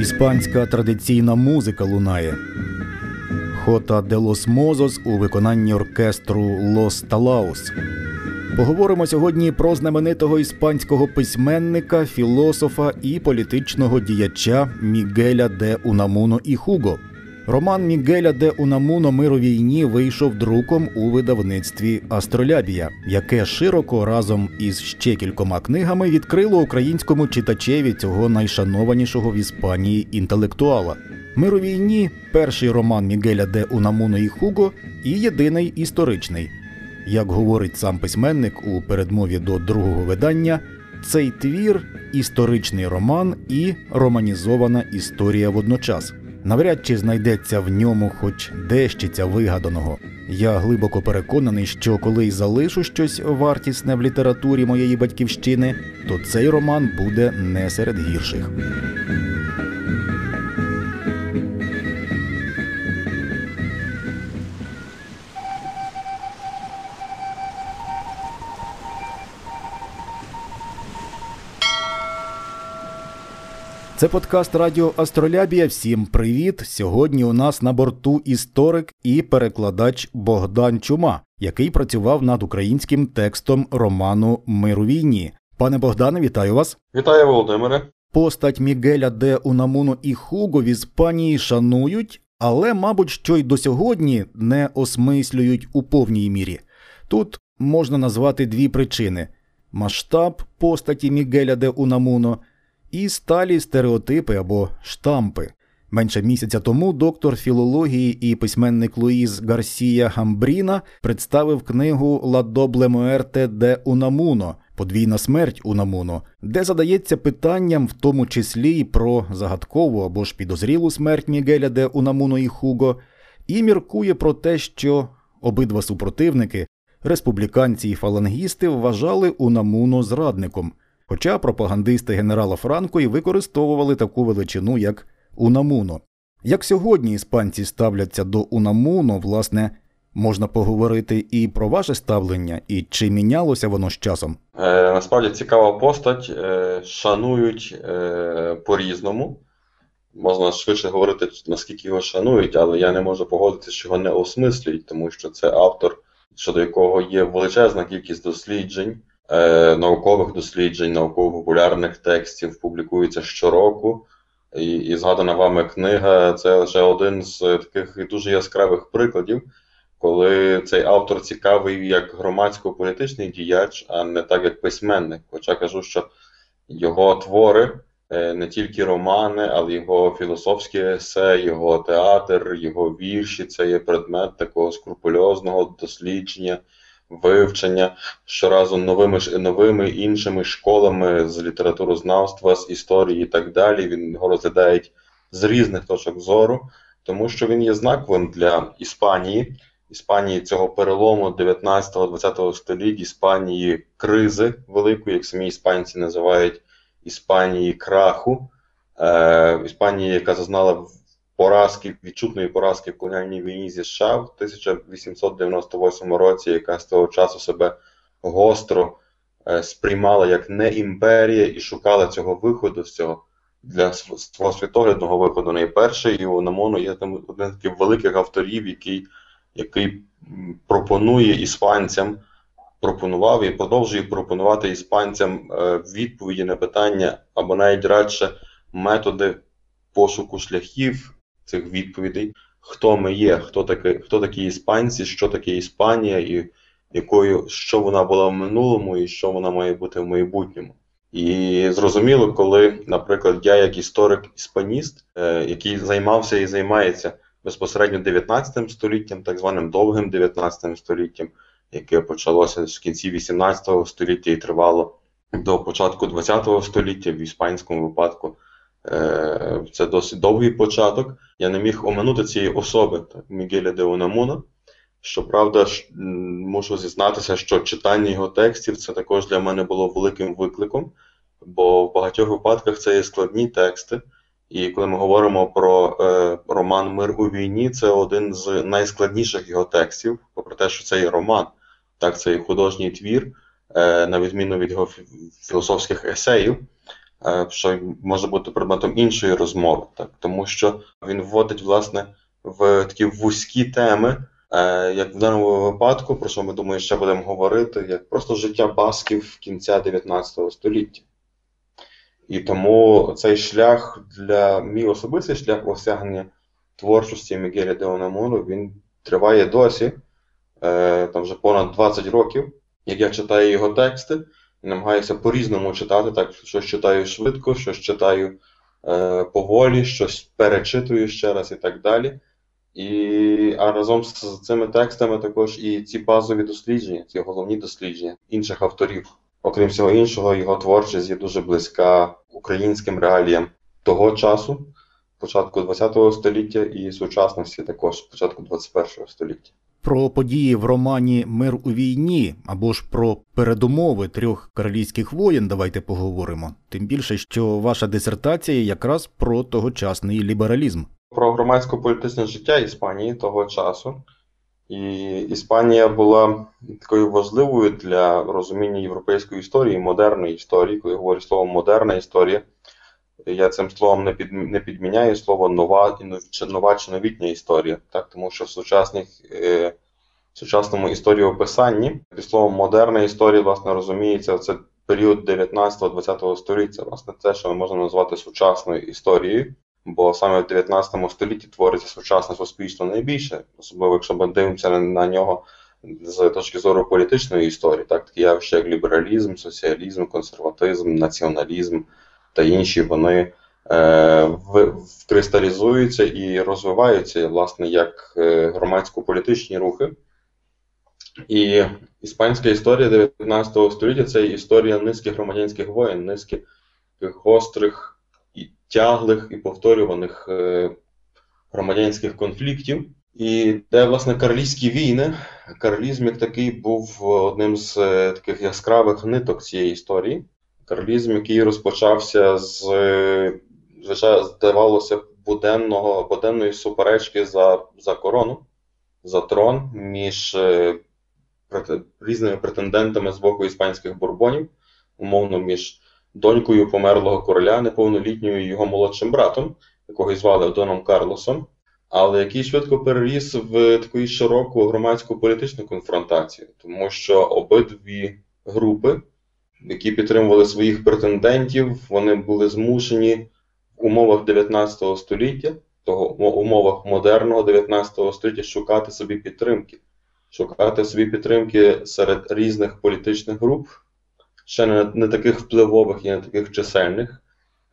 Іспанська традиційна музика лунає. Хота де лос мозос у виконанні оркестру Лос Талаус. Поговоримо сьогодні про знаменитого іспанського письменника, філософа і політичного діяча Мігеля де Унамуно і Хуго. Роман Мігеля де Унамуно Мир у війні вийшов друком у видавництві Астролябія, яке широко разом із ще кількома книгами відкрило українському читачеві цього найшанованішого в Іспанії інтелектуала. Мир у війні перший роман Мігеля де Унамуно і Хуго і єдиний історичний. Як говорить сам письменник у передмові до другого видання, цей твір історичний роман і романізована історія водночас. Навряд чи знайдеться в ньому хоч дещиця вигаданого. Я глибоко переконаний, що коли й залишу щось вартісне в літературі моєї батьківщини, то цей роман буде не серед гірших. Це подкаст Радіо Астролябія. Всім привіт! Сьогодні у нас на борту історик і перекладач Богдан Чума, який працював над українським текстом роману Мир у війні. Пане Богдане, вітаю вас! Вітаю, Володимире! Постать Мігеля де Унамуно і Хуго в Іспанії шанують, але, мабуть, що й до сьогодні не осмислюють у повній мірі. Тут можна назвати дві причини: масштаб постаті Мігеля де Унамуно – і сталі стереотипи або штампи. Менше місяця тому доктор філології і письменник Луїз Гарсія Гамбріна представив книгу «La doble muerte de Unamuno» подвійна смерть Унамуно, де задається питанням, в тому числі й про загадкову або ж підозрілу смерть Мігеля де Унамуно і Хуго, і міркує про те, що обидва супротивники, республіканці і фалангісти, вважали Унамуно зрадником. Хоча пропагандисти генерала Франко і використовували таку величину, як Унамуно. Як сьогодні іспанці ставляться до Унамуно, власне, можна поговорити і про ваше ставлення, і чи мінялося воно з часом? Е, Насправді цікава постать, е, шанують е, по-різному. Можна швидше говорити, наскільки його шанують, але я не можу погодитися, що його не осмислюють, тому що це автор, щодо якого є величезна кількість досліджень. Е, наукових досліджень, науково-популярних текстів публікується щороку. І, і згадана вами книга це лише один з таких дуже яскравих прикладів, коли цей автор цікавий як громадсько-політичний діяч, а не так як письменник. Хоча кажу, що його твори, е, не тільки романи, але його філософські есе, його театр, його вірші це є предмет такого скрупульозного дослідження вивчення щоразу новими новими іншими школами з літературознавства, з історії і так далі. Він його розглядають з різних точок зору, тому що він є знаковим для Іспанії. Іспанії цього перелому 19-20 століття, Іспанії кризи великої, як самі іспанці називають Іспанії краху, е, Іспанії, яка зазнала поразки, відчутної поразки в колоніальній війні зі США в 1898 році, яка з того часу себе гостро е, сприймала як не імперія і шукала цього виходу з цього для свого світоглядного виходу. Найперший і Унамоно є там один з таких великих авторів, який, який пропонує іспанцям. Пропонував і продовжує пропонувати іспанцям е, відповіді на питання або навіть радше методи пошуку шляхів цих відповідей, хто ми є, хто такі, хто такі іспанці, що таке Іспанія, і якою що вона була в минулому, і що вона має бути в майбутньому. І зрозуміло, коли, наприклад, я, як історик-іспаніст, е, який займався і займається безпосередньо 19 століттям, так званим довгим 19 століттям, яке почалося з кінці 18 століття і тривало до початку 20 століття в іспанському випадку. Е, це досить довгий початок. Я не міг оминути цієї особи Мігеля де Унамуна. Щоправда, мушу зізнатися, що читання його текстів це також для мене було великим викликом, бо в багатьох випадках це є складні тексти. І коли ми говоримо про е, роман Мир у війні, це один з найскладніших його текстів, попри те, що це є роман. Так, це і художній твір, е, на відміну від його філософських есеїв, що може бути предметом іншої розмови, так, тому що він вводить, власне, в такі вузькі теми, е, як в даному випадку, про що ми думаю, ще будемо говорити, як просто життя басків кінця 19 століття. І тому цей шлях для мій особистий шлях осягнення творчості Мігеля де Онамуру, він триває досі, е, там вже понад 20 років, як я читаю його тексти, намагаюся по-різному читати, так щось читаю швидко, щось читаю е, поволі, щось перечитую ще раз і так далі. І, А разом з цими текстами також і ці базові дослідження, ці головні дослідження інших авторів. Окрім всього іншого, його творчість є дуже близька українським реаліям того часу, початку ХХ століття і сучасності також початку ХХІ століття. Про події в романі Мир у війні або ж про передумови трьох королівських воєн давайте поговоримо. Тим більше, що ваша дисертація якраз про тогочасний лібералізм. Про громадсько-політичне життя Іспанії того часу. І Іспанія була такою важливою для розуміння європейської історії, модерної історії. Коли я говорю слово модерна історія, я цим словом не під, не підміняю слово нова нова чи новітня історія, так? тому що в сучасних, е, сучасному історіописанні під словом модерна історія власне розуміється це період 19-20 століття. Власне, це, що ми можемо назвати сучасною історією. Бо саме в 19 столітті твориться сучасне суспільство найбільше, особливо якщо ми дивимося на нього з точки зору політичної історії, так такі явища, як лібералізм, соціалізм, консерватизм, націоналізм та інші, вони е, вкристалізуються і розвиваються, власне, як е, громадсько-політичні рухи. І іспанська історія 19 століття це історія низки громадянських воєн, низки гострих тяглих і повторюваних е, громадянських конфліктів. І де, власне, карлівські війни, карлізм як такий був одним з таких яскравих ниток цієї історії. Карлізм, який розпочався з, здавалося, буденного, буденної суперечки за за корону, за трон між е, різними претендентами з боку іспанських бурбонів, умовно, між донькою померлого короля, неповнолітньою його молодшим братом, якого звали Доном Карлосом, але який швидко переріс в таку широку громадську політичну конфронтацію, тому що обидві групи, які підтримували своїх претендентів, вони були змушені в умовах 19 століття, того умовах модерного 19 століття шукати собі підтримки. Шукати собі підтримки серед різних політичних груп, ще не, не таких впливових і не таких чисельних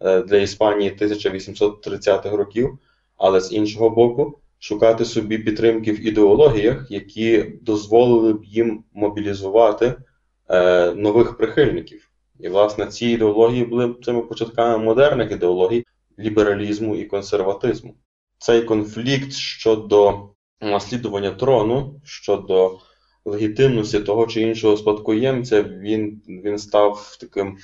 е, для Іспанії 1830-х років, але з іншого боку, шукати собі підтримки в ідеологіях, які дозволили б їм мобілізувати е, нових прихильників. І, власне, ці ідеології були цими початками модерних ідеологій лібералізму і консерватизму. Цей конфлікт щодо наслідування трону, щодо легітимності того чи іншого спадкоємця, він він став таким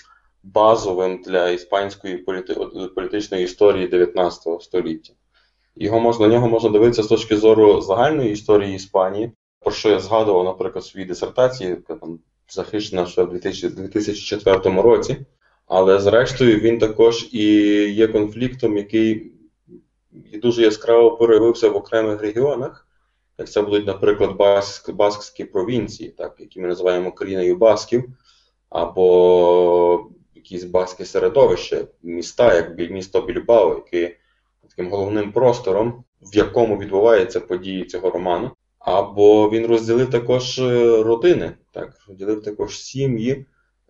базовим для іспанської політи, політичної історії 19 століття. Його можна, На нього можна дивитися з точки зору загальної історії Іспанії, про що я згадував, наприклад, в своїй дисертації, там захищена ще в 2004 році. Але зрештою він також і є конфліктом, який дуже яскраво проявився в окремих регіонах, як це будуть, наприклад, баск, баскські провінції, так, які ми називаємо країною басків, або якісь баскі середовища, міста, як місто Більбао, яке таким головним простором, в якому відбуваються події цього роману. Або він розділив також е, родини, так, розділив також сім'ї,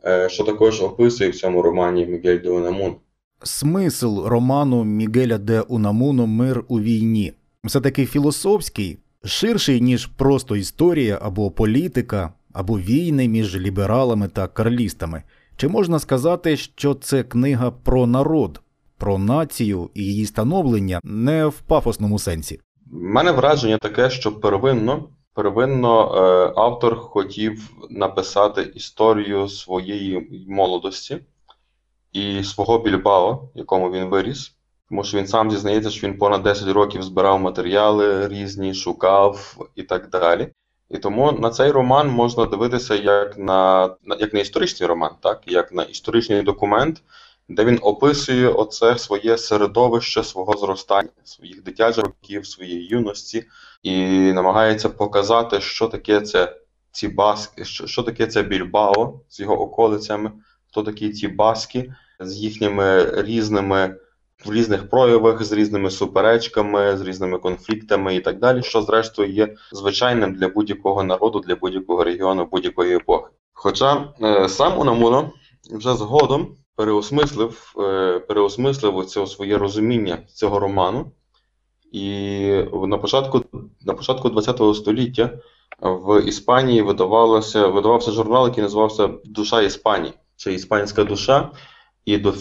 е, що також описує в цьому романі Мігель де Унамун. Смисл роману Мігеля де Унамуну Мир у війні все таки філософський, ширший, ніж просто історія або політика, або війни між лібералами та карлістами. Чи можна сказати, що це книга про народ, про націю і її становлення не в пафосному сенсі? Мене враження таке, що первинно первинно е, автор хотів написати історію своєї молодості і свого Більбао, якому він виріс. Тому що він сам зізнається, що він понад 10 років збирав матеріали різні, шукав і так далі. І тому на цей роман можна дивитися як на як на історичний роман, так як на історичний документ, де він описує оце своє середовище свого зростання, своїх дитячих років, своєї юності, і намагається показати, що таке це ці баски, що, що таке це Більбао з його околицями, хто такі ці баски з їхніми різними в різних проявах, з різними суперечками, з різними конфліктами і так далі, що зрештою є звичайним для будь-якого народу, для будь-якого регіону, будь-якої епохи. Хоча е, сам Унамуно вже згодом переосмислив, е, переосмислив оце своє розуміння цього роману, і на початку, на початку ХХ століття в Іспанії видавалося, видавався журнал, який називався Душа Іспанії чи Іспанська душа. І до,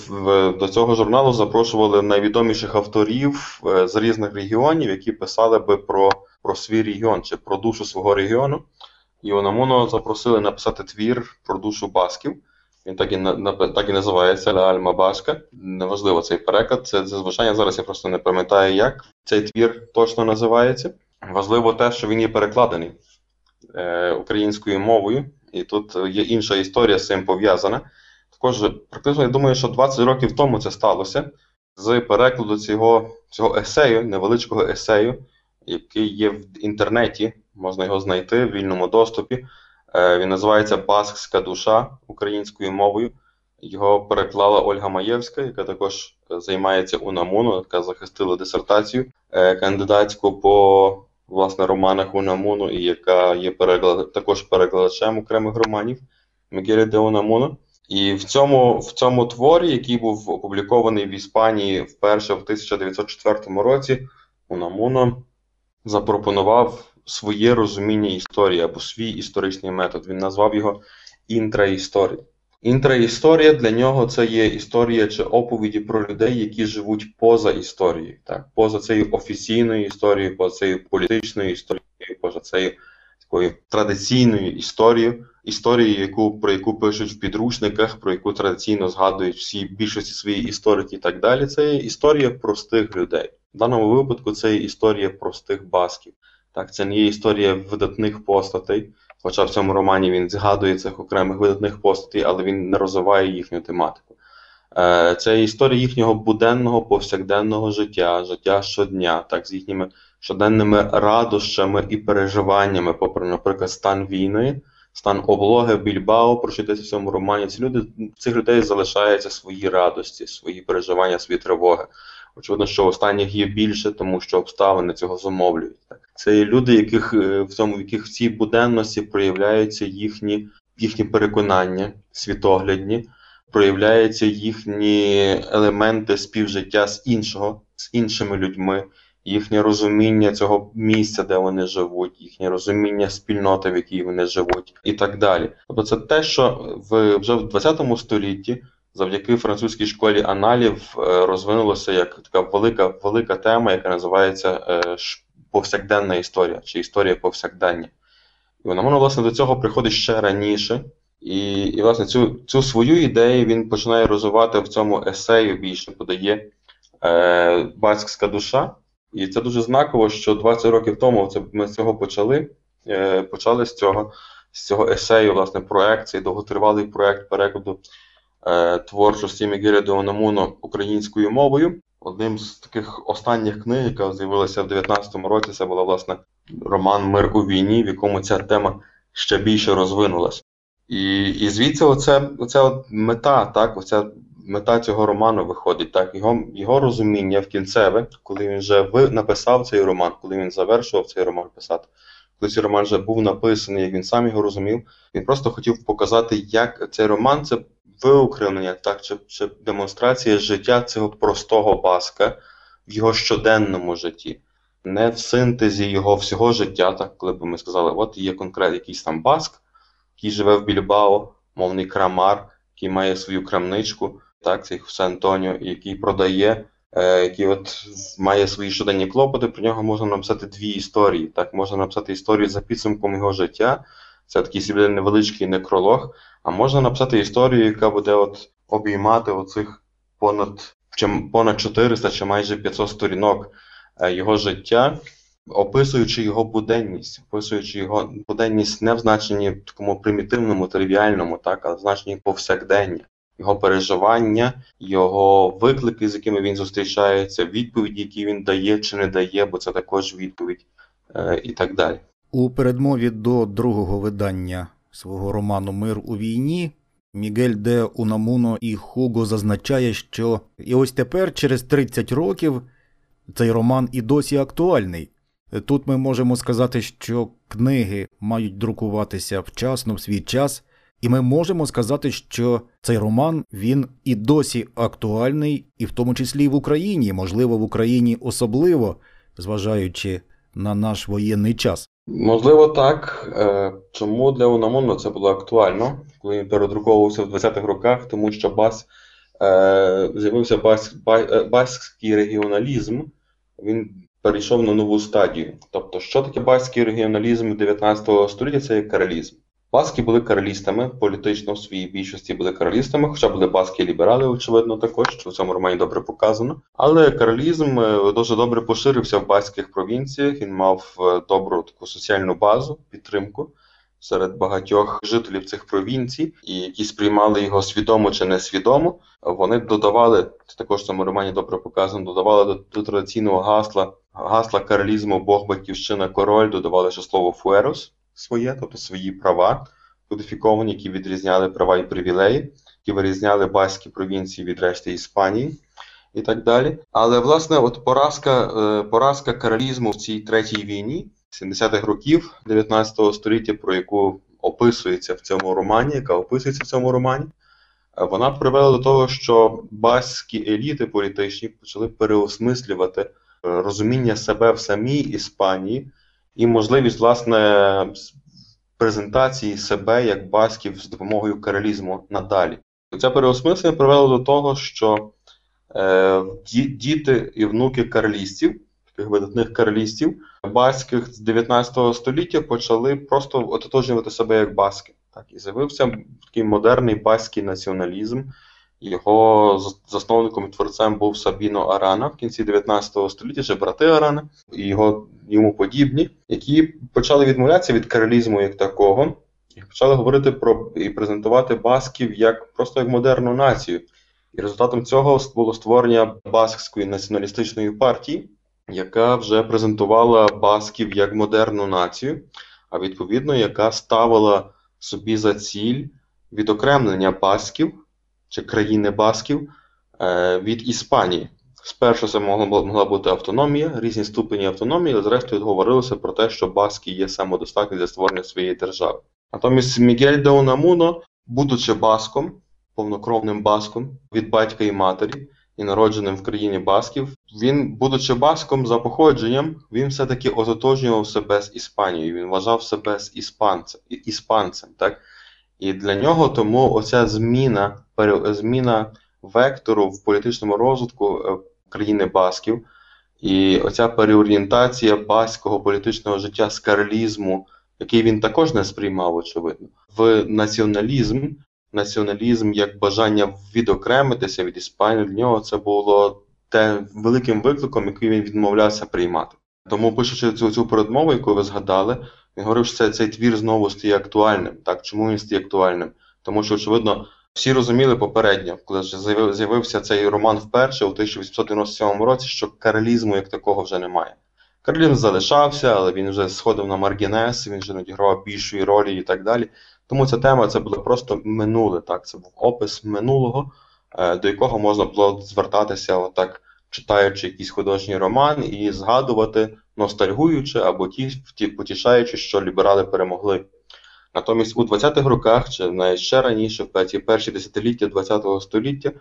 до цього журналу запрошували найвідоміших авторів е, з різних регіонів, які писали би про, про свій регіон чи про душу свого регіону. І Онамуно запросили написати твір про душу басків. Він так і на- так і називається Ля Альма Баска. Неважливо цей переклад. Це, звичайно зараз я просто не пам'ятаю, як цей твір точно називається. Важливо те, що він є перекладений е, українською мовою, і тут є інша історія з цим пов'язана. Також практично я думаю, що 20 років тому це сталося з перекладу цього, цього есею, невеличкого есею, який є в інтернеті, можна його знайти в вільному доступі. Е, Він називається Баскська душа українською мовою. Його переклала Ольга Маєвська, яка також займається Унамуну, яка захистила дисертацію е, кандидатську по власне романах Унамуну, і яка є переклад, також перекладачем окремих романів Мігеля де Унамуну. І в цьому, в цьому творі, який був опублікований в Іспанії вперше в 1904 році, Унамуно запропонував своє розуміння історії або свій історичний метод. Він назвав його інтраісторія. Інтраісторія для нього це є історія чи оповіді про людей, які живуть поза історією, так? поза цією офіційною історією, поза цією політичною історією, поза цією такою традиційною історією, історією, яку, про яку пишуть в підручниках, про яку традиційно згадують всі більшості свої історики і так далі. Це є історія простих людей. В даному випадку це є історія простих басків. Так, це не є історія видатних постатей, хоча в цьому романі він згадує цих окремих видатних постатей, але він не розвиває їхню тематику. Е, Це історія їхнього буденного повсякденного життя, життя щодня, так, з їхніми щоденними радощами і переживаннями, попри, наприклад, стан війни, стан облоги Більбао, про в цьому романі. Ці люди, цих людей залишаються свої радості, свої переживання, свої тривоги. Очевидно, що останніх є більше, тому що обставини цього зумовлюють. Це люди, яких е, в цьому, в яких в цій буденності проявляються їхні, їхні переконання, світоглядні, проявляються їхні елементи співжиття з іншого, з іншими людьми, їхнє розуміння цього місця, де вони живуть, їхнє розуміння спільноти, в якій вони живуть, і так далі. Тобто, це те, що в вже в 20 столітті. Завдяки французькій школі аналів е, розвинулася як така велика велика тема, яка називається е, повсякденна історія чи історія повсякдення. І вона воно, власне, до цього приходить ще раніше. І, і власне, цю, цю свою ідею він починає розвивати в цьому есею більше подає е, батьківська душа. І це дуже знаково, що 20 років тому це, ми цього почали. Е, почали з цього, з цього есею, власне, проект, цей довготривалий проект перекладу творчості Мігеля де Онамуно українською мовою. Одним з таких останніх книг, яка з'явилася в 19-му році, це була власне роман Мир у війні, в якому ця тема ще більше розвинулась. І, і звідси оце, оця от мета, так, оця мета цього роману виходить, так, його, його розуміння в кінцеве, коли він вже ви, написав цей роман, коли він завершував цей роман писати, коли цей роман вже був написаний, як він сам його розумів, він просто хотів показати, як цей роман це виокремлення, так, чи, чи демонстрація життя цього простого баска в його щоденному житті. Не в синтезі його всього життя, так, коли б ми сказали, от є конкретний якийсь там баск, який живе в Більбао, мовний крамар, який має свою крамничку, так, цей Хосе Антоніо, який продає, е, який от має свої щоденні клопоти, про нього можна написати дві історії. Так, можна написати історію за підсумком його життя, це такий собі невеличкий некролог, а можна написати історію, яка буде от обіймати оцих понад, чи, понад 400 чи майже 500 сторінок е, його життя, описуючи його буденність, описуючи його буденність не в значенні такому примітивному, тривіальному, так, а в значенні повсякдення, його переживання, його виклики, з якими він зустрічається, відповіді, які він дає чи не дає, бо це також відповідь, е, і так далі. У передмові до другого видання свого роману Мир у війні Мігель де Унамуно і Хуго зазначає, що і ось тепер, через 30 років, цей роман і досі актуальний. Тут ми можемо сказати, що книги мають друкуватися вчасно в свій час, і ми можемо сказати, що цей роман він і досі актуальний, і в тому числі і в Україні, можливо, в Україні особливо, зважаючи на наш воєнний час. Можливо, так. Е, Чому для Унамуно це було актуально, коли він передруковувався в 20-х роках, тому що бас, е, з'явився бас, ба, е, баскський регіоналізм, він перейшов на нову стадію. Тобто, що таке баскський регіоналізм 19 століття? Це є каралізм. Баски були каралістами, політично в своїй більшості були каралістами, хоча були баски ліберали, очевидно, також, що в цьому романі добре показано. Але каралізм е, дуже добре поширився в баських провінціях. Він мав е, добру таку соціальну базу, підтримку серед багатьох жителів цих провінцій, і які сприймали його свідомо чи несвідомо. Вони додавали це також в цьому романі добре показано. Додавали до, до традиційного гасла гасла каралізму Бог, батьківщина, король, додавали ще слово фуерос своє, тобто свої права кодифіковані, які відрізняли права і привілеї, які вирізняли баські провінції від решти Іспанії і так далі. Але власне, от поразка, е, поразка каралізму в цій третій війні 70-х років 19 століття, про яку описується в цьому романі, яка описується в цьому романі. е, Вона привела до того, що баські еліти політичні почали переосмислювати е, розуміння себе в самій Іспанії і можливість власне презентації себе як басків з допомогою каралізму надалі. Ця переосмислення привела до того, що е, діти і внуки каралістів, таких видатних каралістів, баських з 19 століття почали просто ототожнювати себе як баски. Так, І з'явився такий модерний баський націоналізм. Його засновником і творцем був Сабіно Арана. В кінці 19 століття, ще брати Арана. І його йому подібні, які почали відмовлятися від каралізму як такого, і почали говорити про і презентувати басків як просто як модерну націю. І результатом цього було створення Баскської націоналістичної партії, яка вже презентувала басків як модерну націю, а відповідно, яка ставила собі за ціль відокремлення басків чи країни Басків е, від Іспанії. Спершу це могла, бути автономія, різні ступені автономії, але зрештою говорилося про те, що Баски є самодостатні для створення своєї держави. Натомість Мігель де Унамуно, будучи баском, повнокровним баском від батька і матері, і народженим в країні Басків, він, будучи баском за походженням, він все-таки ототожнював себе з Іспанією. Він вважав себе з іспанцем, іспанцем. так? І для нього тому оця зміна зміна вектору в політичному розвитку країни Басків, і оця переорієнтація баського політичного життя з карлізму, який він також не сприймав, очевидно, в націоналізм, націоналізм як бажання відокремитися від Іспанії, для нього це було те великим викликом, який він відмовлявся приймати. Тому, пишучи цю цю передмову, яку ви згадали, він говорив, що цей твір знову стає актуальним. Так, Чому він стає актуальним? Тому що, очевидно, всі розуміли попередньо, коли з'явився цей роман вперше у 1897 році, що каралізму як такого вже немає. Каралізм залишався, але він вже сходив на маргінес, він вже надігравав більшої ролі і так далі. Тому ця тема це було просто минуле. так, Це був опис минулого, е, до якого можна було звертатися, отак, читаючи якийсь художній роман і згадувати, ностальгуючи або ті, потішаючи, що ліберали перемогли. Натомість у 20-х роках, чи навіть ще раніше, в перші, десятиліття ХХ століття,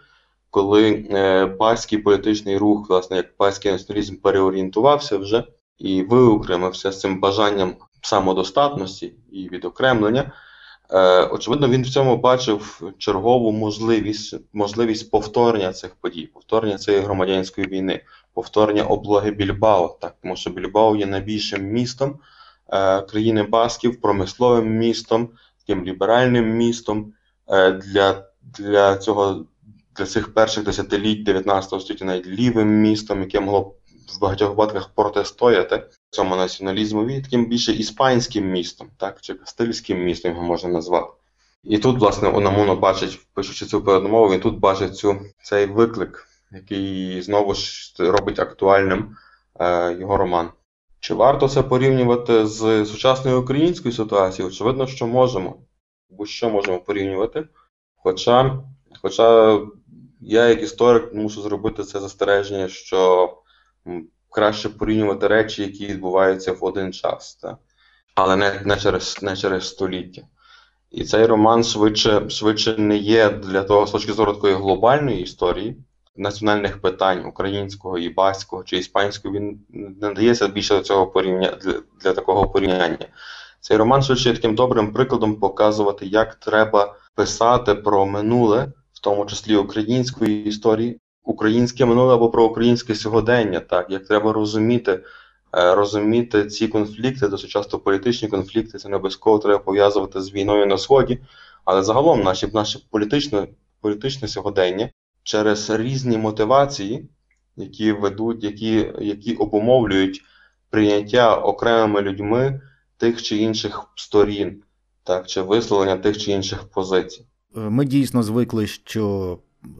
коли е, паський політичний рух, власне, як паський націоналізм переорієнтувався вже і виокремився з цим бажанням самодостатності і відокремлення, е, очевидно, він в цьому бачив чергову можливість можливість повторення цих подій, повторення цієї громадянської війни, повторення облоги Більбао, так, тому що Більбао є найбільшим містом. Е, країни Басків промисловим містом, таким ліберальним містом е, для для, цього, для цих перших десятиліть 19 століття навіть лівим містом, яке могло в багатьох випадках протистояти цьому націоналізмові таким більше іспанським містом, так, чи кастильським містом його можна назвати. І тут, власне, Унамуно бачить, пишучи цю передмову, він тут бачить цю, цей виклик, який знову ж робить актуальним е, його роман. Чи варто це порівнювати з сучасною українською ситуацією? Очевидно, що можемо. Бо що можемо порівнювати. Хоча, Хоча я, як історик, мушу зробити це застереження, що краще порівнювати речі, які відбуваються в один час, так? але не не, через не через століття. І цей роман швидше швидше не є для того з точки зору такої глобальної історії, національних питань українського, і баського чи іспанського, він не дається більше до цього порівня для, для такого порівняння. Цей роман швидше таким добрим прикладом показувати, як треба писати про минуле, в тому числі української історії, українське минуле або про українське сьогодення, так як треба розуміти. Е, розуміти ці конфлікти, досить часто політичні конфлікти, це не обов'язково треба пов'язувати з війною на Сході, але загалом наші, наше політичне політичне сьогодення через різні мотивації, які ведуть, які, які обумовлюють прийняття окремими людьми тих чи інших сторін, так, чи висловлення тих чи інших позицій. Е, ми дійсно звикли, що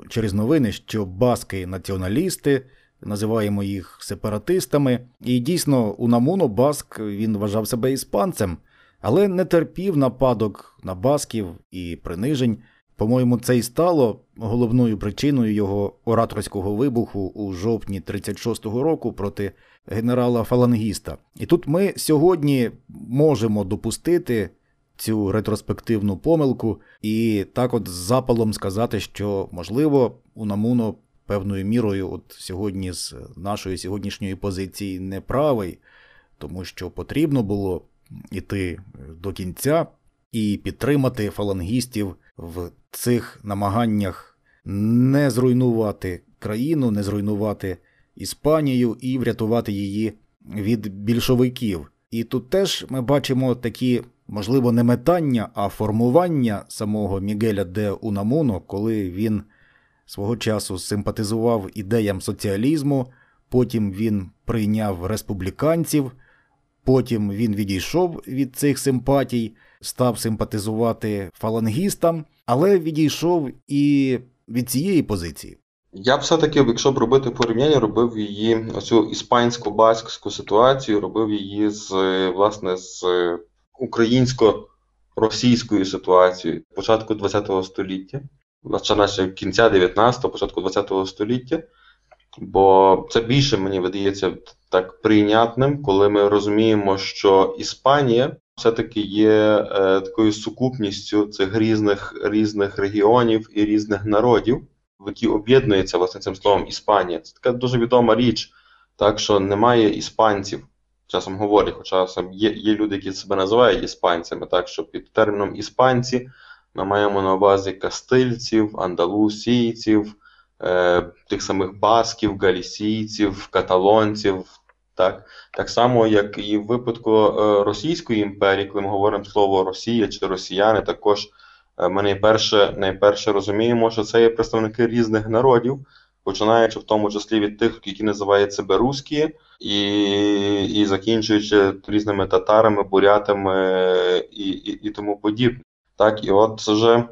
через новини, що баски націоналісти називаємо їх сепаратистами. І дійсно, у Намуно Баск він вважав себе іспанцем, але не терпів нападок на басків і принижень. По-моєму, це і стало головною причиною його ораторського вибуху у жовтні 36-го року проти генерала Фалангіста. І тут ми сьогодні можемо допустити цю ретроспективну помилку і так, от з запалом сказати, що можливо у Намуно певною мірою, от сьогодні з нашої сьогоднішньої позиції не правий, тому що потрібно було йти до кінця і підтримати фалангістів в цих намаганнях не зруйнувати країну, не зруйнувати Іспанію і врятувати її від більшовиків. І тут теж ми бачимо такі, можливо, не метання, а формування самого Мігеля де Унамуно, коли він свого часу симпатизував ідеям соціалізму, потім він прийняв республіканців, потім він відійшов від цих симпатій, став симпатизувати фалангістам, але відійшов і від цієї позиції. Я б все-таки, якщо б робити порівняння, робив її оцю іспансько-баскську ситуацію, робив її з власне з українсько-російською ситуацією початку ХХ століття наче кінця 19-го, початку 20-го століття. Бо це більше, мені видається, так прийнятним, коли ми розуміємо, що Іспанія все-таки є е, такою сукупністю цих різних різних регіонів і різних народів, які об'єднується власне цим словом Іспанія. Це така дуже відома річ, так що немає іспанців. Часом говорять, хоча є є люди, які себе називають іспанцями, так що під терміном іспанці ми маємо на увазі кастильців, андалусійців, е, тих самих басків, галісійців, каталонців. Так так само, як і в випадку е, Російської імперії, коли ми говоримо слово Росія чи росіяни, також е, ми найперше найперше розуміємо, що це є представники різних народів, починаючи в тому числі від тих, які називають себе русські, і і закінчуючи різними татарами, бурятами і, і, і тому подібне. Так, і от вже,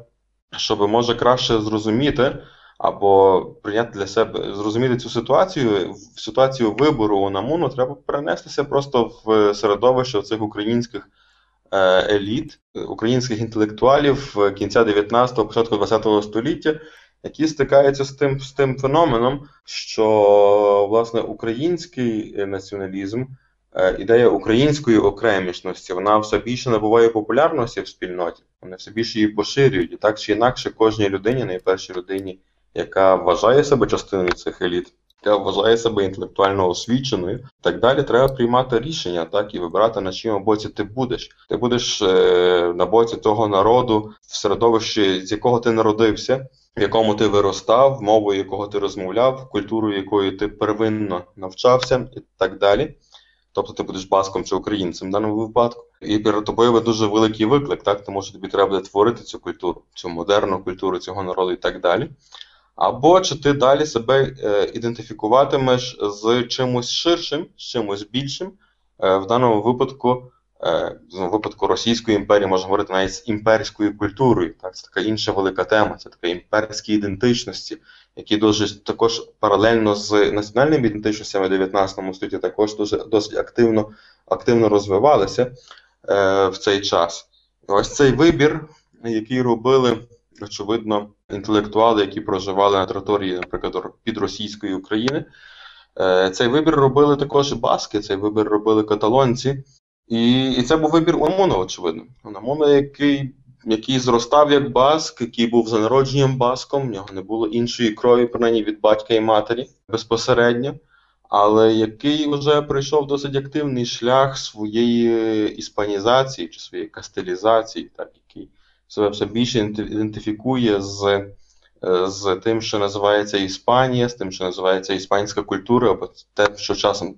щоб може краще зрозуміти або прийняти для себе, зрозуміти цю ситуацію, в ситуацію вибору у Намуну треба перенестися просто в середовище цих українських е, еліт, українських інтелектуалів кінця 19-го, початку 20-го століття, які стикаються з тим, з тим феноменом, що власне український націоналізм. Е, ідея української окремішності вона все більше набуває популярності в спільноті, вони все більше її поширюють. І так чи інакше, кожній людині, найпершій людині, яка вважає себе частиною цих еліт, яка вважає себе інтелектуально освіченою, так далі, треба приймати рішення, так і вибирати, на чому боці ти будеш. Ти будеш е, на боці того народу, в середовищі, з якого ти народився. В якому ти виростав, мовою якого ти розмовляв, культурою якої ти первинно навчався, і так далі тобто ти будеш баском чи українцем в даному випадку. І перед тобою дуже великий виклик, так тому що тобі треба буде творити цю культуру, цю модерну культуру цього народу і так далі. Або чи ти далі себе е, ідентифікуватимеш з чимось ширшим, з чимось більшим, е, в даному випадку, е, в випадку Російської імперії, можна говорити навіть з імперською культурою. Так, Це така інша велика тема, це така імперські ідентичності, які дуже також паралельно з національними ідентичностями в 19 столітті також дуже досить активно, активно розвивалися в цей час. Ось цей вибір, який робили очевидно, інтелектуали, які проживали на території, наприклад, підросійської України. Е, цей вибір робили також баски, цей вибір робили каталонці. І і це був вибір Унамуна, очевидно. Унамуна, який який зростав як баск, який був за народженням баском, в нього не було іншої крові, принаймні від батька і матері безпосередньо, але який вже пройшов досить активний шлях своєї іспанізації чи своєї кастелізації, так, себе все більше ідентифікує з е, з тим, що називається Іспанія, з тим, що називається іспанська культура, або те, що часом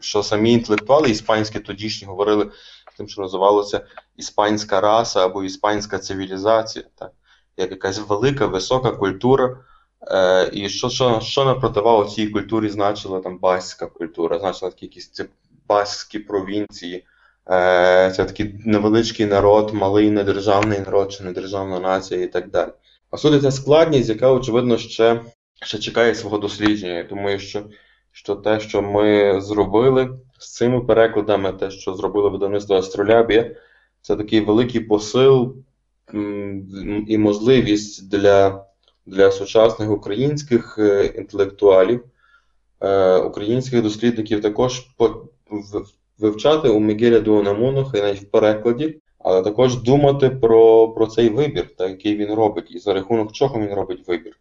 що самі інтелектуали іспанські тодішні говорили з тим, що називалося іспанська раса або іспанська цивілізація, так? як якась велика, висока культура. Е, І що що, що противагу цій культурі значила там басьська культура, значила такі якісь ці басьські провінції. Е, це такий невеличкий народ, малий недержавний народ чи недержавна нація і так далі. Суди ця складність, яка, очевидно, ще ще чекає свого дослідження. Думаю, що що те, що ми зробили з цими перекладами, те, що зробили видавництво Астролябія, це такий великий посил і можливість для для сучасних українських е, інтелектуалів, е, українських дослідників також вивчати у Мігеля Дуонамуну, хай навіть в перекладі, але також думати про про цей вибір, так, який він робить, і за рахунок чого він робить вибір,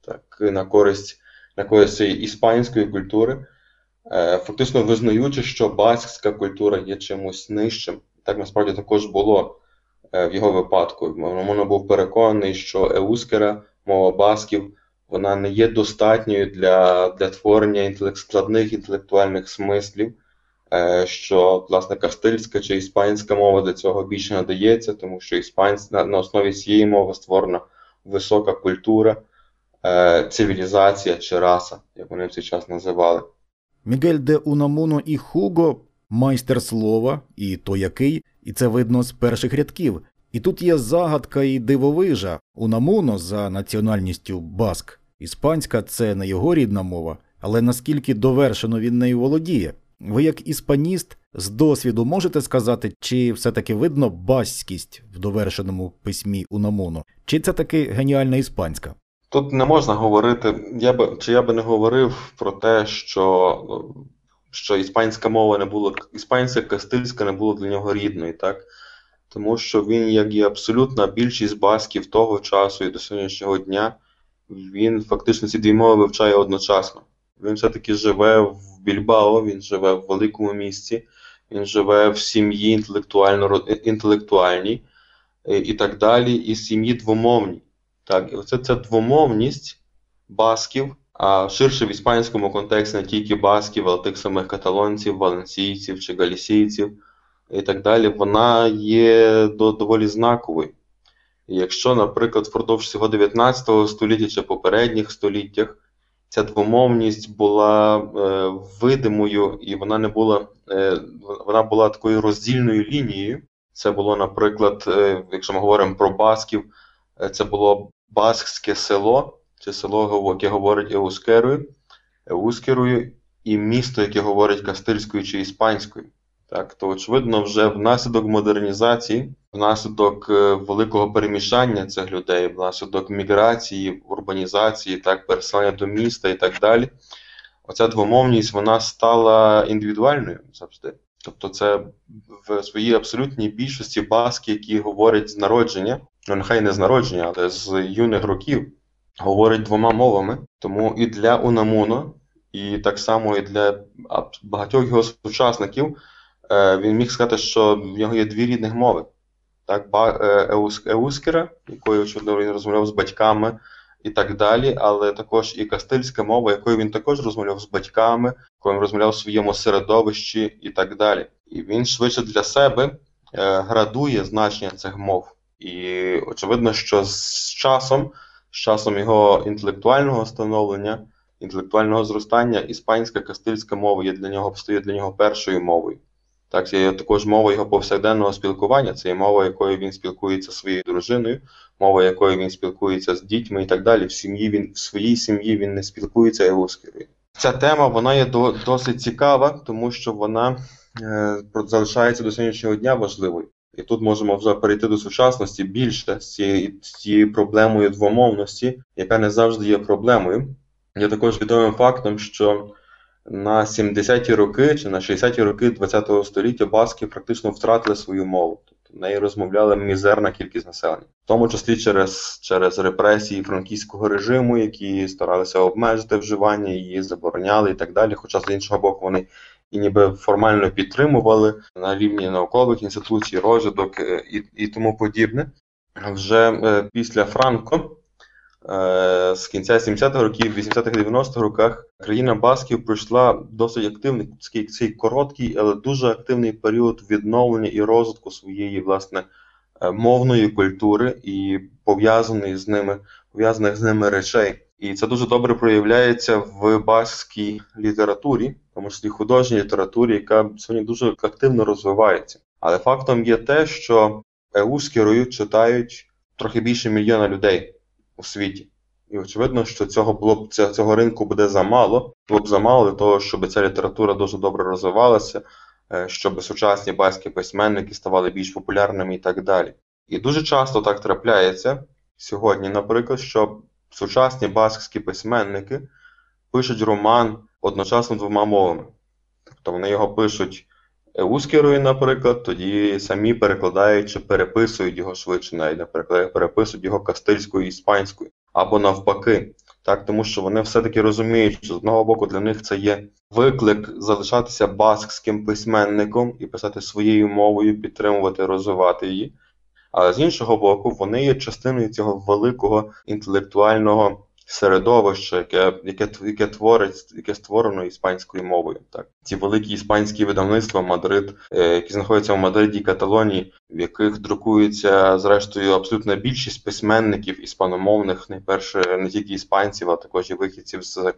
так, на користь на користь цієї іспанської культури, е, фактично визнаючи, що баскська культура є чимось нижчим. Так насправді також було е, в його випадку. Він був переконаний, що еускера, мова басків, вона не є достатньою для для творення інтелект, складних інтелектуальних смислів. Е, що власне кастильська чи іспанська мова до цього більше надається, тому що іспанська на, на основі цієї мови створена висока культура, е, цивілізація чи раса, як вони в цей час називали. Мігель де Унамуно і Хуго майстер слова, і то який, і це видно з перших рядків. І тут є загадка і дивовижа. Унамуно за національністю баск. Іспанська це не його рідна мова, але наскільки довершено він нею володіє. Ви, як іспаніст, з досвіду можете сказати, чи все-таки видно баськість в довершеному письмі Унамуно, чи це таки геніальна іспанська? Тут не можна говорити, я би чи я би не говорив про те, що що іспанська мова не була, іспанська кастильська не була для нього рідною, так? Тому що він, як і абсолютна більшість басків того часу і до сьогоднішнього дня, він фактично ці дві мови вивчає одночасно. Він все-таки живе в Більбао, він живе в великому місті, він живе в сім'ї інтелектуально, інтелектуальній і так далі, і сім'ї двомовній. Так, і оце ця двомовність басків, а ширше в іспанському контексті не тільки басків, але тих самих каталонців, валенсійців чи галісійців і так далі, вона є доволі знаковою. Якщо, наприклад, впродовж цього 19 століття чи попередніх століттях ця двомовність була е, видимою, і вона не була е, вона була такою роздільною лінією. Це було, наприклад, е, якщо ми говоримо про басків, е, це було баскське село, чи село, яке говорить еускерою, еускерою, і місто, яке говорить кастильською чи іспанською. Так, то очевидно, вже внаслідок модернізації, внаслідок е, великого перемішання цих людей, внаслідок міграції, урбанізації, так, переселення до міста і так далі. Оця двомовність вона стала індивідуальною завжди. Тобто, це в своїй абсолютній більшості баски, які говорять з народження, ну нехай не з народження, але з юних років, говорять двома мовами. Тому і для Унамуно, і так само і для багатьох його сучасників. Е, він міг сказати, що в нього є дві рідних мови. Так, е, Еускера, якою очевидно він розмовляв з батьками і так далі, але також і кастильська мова, якою він також розмовляв з батьками, якою він розмовляв в своєму середовищі і так далі. І він швидше для себе е, градує значення цих мов. І очевидно, що з часом З часом його інтелектуального становлення, інтелектуального зростання, іспанська кастильська мова є для нього стає для нього першою мовою. Так, є також мова його повсякденного спілкування, це є мова, якою він спілкується зі своєю дружиною, мова, якою він спілкується з дітьми і так далі. В сім'ї він в своїй сім'ї він не спілкується еускерою. Ця тема вона є до, досить цікава, тому що вона е, залишається до сьогоднішнього дня важливою. І тут можемо вже перейти до сучасності більше з цією, з цією проблемою двомовності, яка не завжди є проблемою. Є також відомим фактом, що на 70-ті роки чи на 60-ті роки ХХ століття баски практично втратили свою мову. Тобто в неї розмовляла мізерна кількість населення, в тому числі через через репресії франківського режиму, які старалися обмежити вживання, її забороняли і так далі. Хоча з іншого боку, вони і ніби формально підтримували на рівні наукових інституцій, розвиток е, і, і тому подібне. Вже е, після Франко. Е, з кінця 70-х років, 80-х 90-х роках країна Басків пройшла досить активний цей, короткий, але дуже активний період відновлення і розвитку своєї власне е, мовної культури і пов'язаних з ними пов'язаних з ними речей. І це дуже добре проявляється в баскській літературі, тому числі художній літературі, яка сьогодні дуже активно розвивається. Але фактом є те, що еускерою читають трохи більше мільйона людей у світі. І очевидно, що цього було б цього ринку буде замало, було б замало для того, щоб ця література дуже добре розвивалася, е, щоб сучасні баські письменники ставали більш популярними і так далі. І дуже часто так трапляється сьогодні, наприклад, що сучасні баскські письменники пишуть роман одночасно двома мовами. Тобто вони його пишуть ускерою, наприклад, тоді самі перекладають чи переписують його швидше, навіть наприклад, переписують його кастильською і іспанською, або навпаки. Так, Тому що вони все-таки розуміють, що з одного боку для них це є виклик залишатися баскським письменником і писати своєю мовою, підтримувати, розвивати її. Але з іншого боку, вони є частиною цього великого інтелектуального середовище, яке яке, яке творить, яке створено іспанською мовою. Так, ці великі іспанські видавництва Мадрид, е, які знаходяться в Мадриді і Каталонії, в яких друкується зрештою абсолютна більшість письменників іспаномовних, найперше не тільки іспанців, а також і вихідців з.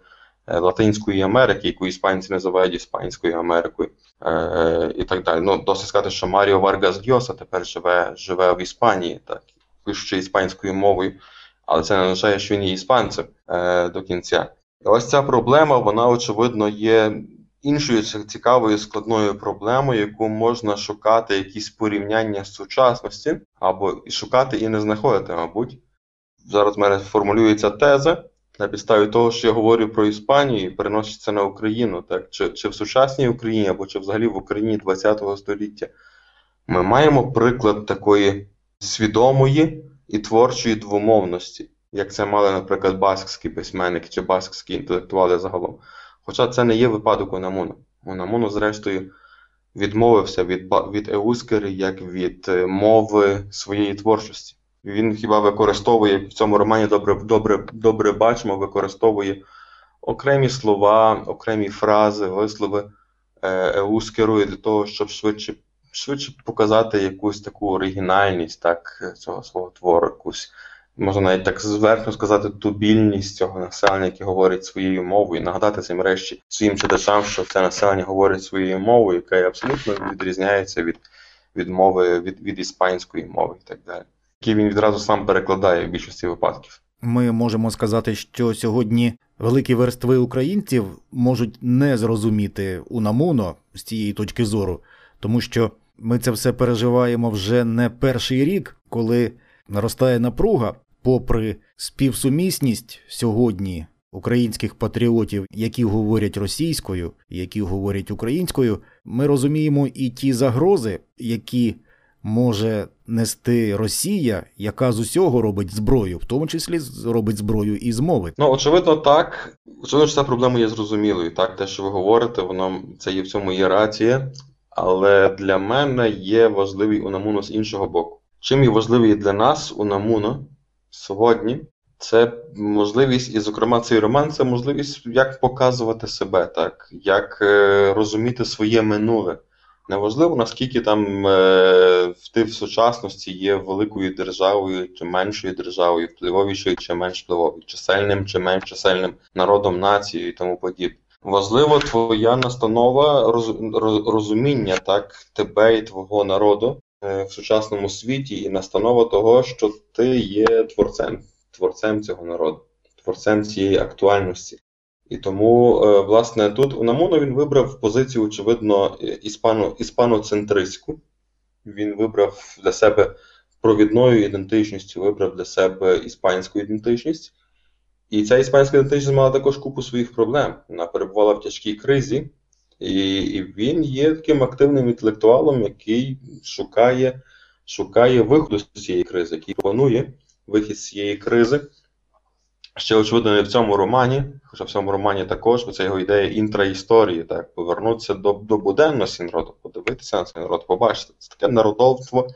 Е, Латинської Америки, яку іспанці називають Іспанською Америкою, е, і так далі. Ну, досить сказати, що Маріо Варгас Гьоса тепер живе живе в Іспанії, так, пишучи іспанською мовою але це не означає, що він є іспанцем е, до кінця. І ось ця проблема, вона, очевидно, є іншою цікавою складною проблемою, яку можна шукати якісь порівняння з сучасності, або шукати і не знаходити, мабуть. Зараз в мене формулюється теза. На підставі того, що я говорю про Іспанію, і переноситься на Україну, так? Чи чи в сучасній Україні, або чи взагалі в Україні ХХ століття, ми маємо приклад такої свідомої і творчої двомовності, як це мали, наприклад, баскські письменники чи баскські інтелектуали загалом. Хоча це не є випадок Унамуна. Унамуну, зрештою, відмовився від від еускери як від е, мови своєї творчості. Він хіба використовує в цьому романі добре добре, добре бачимо, використовує окремі слова, окремі фрази, вислови е, еускерою для того, щоб швидше швидше показати якусь таку оригінальність так, цього свого твору, якусь, можна навіть так зверху сказати, тубільність цього населення, яке говорить своєю мовою, нагадати цим речі своїм читачам, що це населення говорить своєю мовою, яка абсолютно відрізняється від від мови, від, від іспанської мови і так далі. Які він відразу сам перекладає в більшості випадків. Ми можемо сказати, що сьогодні великі верстви українців можуть не зрозуміти Унамуно з цієї точки зору, тому що ми це все переживаємо вже не перший рік, коли наростає напруга, попри співсумісність сьогодні українських патріотів, які говорять російською, які говорять українською, ми розуміємо і ті загрози, які може нести Росія, яка з усього робить зброю, в тому числі робить зброю і з мови. Ну очевидно, так. Очевидно, що ця проблема є зрозумілою. Так, те, що ви говорите, воно це є в цьому є рація. Але для мене є важливий Унамуно з іншого боку. Чим є важливий для нас Унамуно сьогодні, це можливість, і, зокрема, цей роман це можливість як показувати себе, так, як е, розуміти своє минуле, Неважливо, наскільки там е, ти в сучасності є великою державою чи меншою державою, впливовішою чи менш впливовою, чисельним чи менш чисельним народом, нацією і тому подібне. Важливо твоя настанова роз, роз, розуміння так, тебе і твого народу е, в сучасному світі, і настанова того, що ти є творцем, творцем цього народу, творцем цієї актуальності. І тому, е, власне, тут Унамуно він вибрав позицію, очевидно, іспано, іспаноцентристську. Він вибрав для себе провідною ідентичністю, вибрав для себе іспанську ідентичність. І ця іспанська ідентичність мала також купу своїх проблем. Вона перебувала в тяжкій кризі, і і він є таким активним інтелектуалом, який шукає шукає виходу з цієї кризи, який планує вихід з цієї кризи. Ще, очевидно, не в цьому романі, хоча в цьому романі також, бо це його ідея інтраісторії, так, повернутися до до буденності народу, подивитися на цей народ, побачити. Це таке народовство,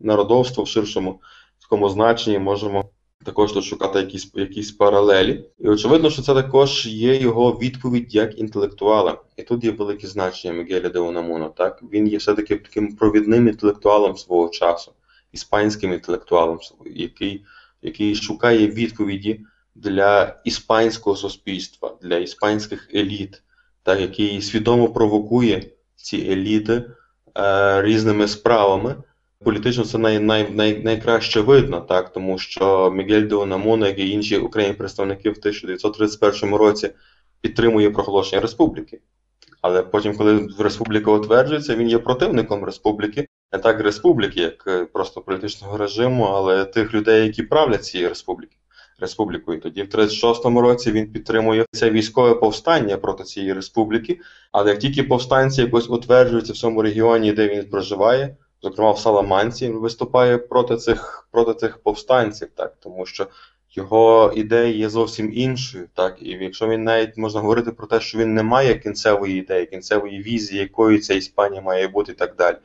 народовство в ширшому такому значенні можемо також тут шукати якісь якісь паралелі. І очевидно, що це також є його відповідь як інтелектуала. І тут є велике значення Мігеля де Унамуна. Так? Він є все-таки таким провідним інтелектуалом свого часу, іспанським інтелектуалом, який, який шукає відповіді для іспанського суспільства, для іспанських еліт, так, який свідомо провокує ці еліти е, різними справами. Політично це най, най, най, найкраще видно, так, тому що Мігель де як і інші українські представники в 1931 році підтримує проголошення республіки. Але потім, коли республіка утверджується, він є противником республіки, не так республіки, як е, просто політичного режиму, але тих людей, які правлять цієї республіки республікою. Тоді в 36-му році він підтримує це військове повстання проти цієї республіки. Але як тільки повстанці якось утверджуються в цьому регіоні, де він проживає, зокрема в Саламанці, він виступає проти цих проти цих повстанців, так тому що. Його ідея є зовсім іншою, так і якщо він навіть можна говорити про те, що він не має кінцевої ідеї, кінцевої візії, якою ця Іспанія має бути і так далі.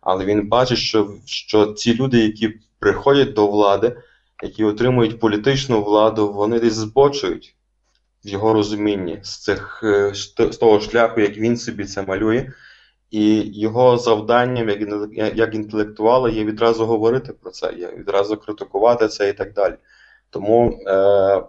Але він бачить, що що ці люди, які приходять до влади, які отримують політичну владу, вони десь збочують в його розумінні з цих е, з того шляху, як він собі це малює. І його завданням, як як інтелектуала, є відразу говорити про це, є відразу критикувати це і так далі. Тому е,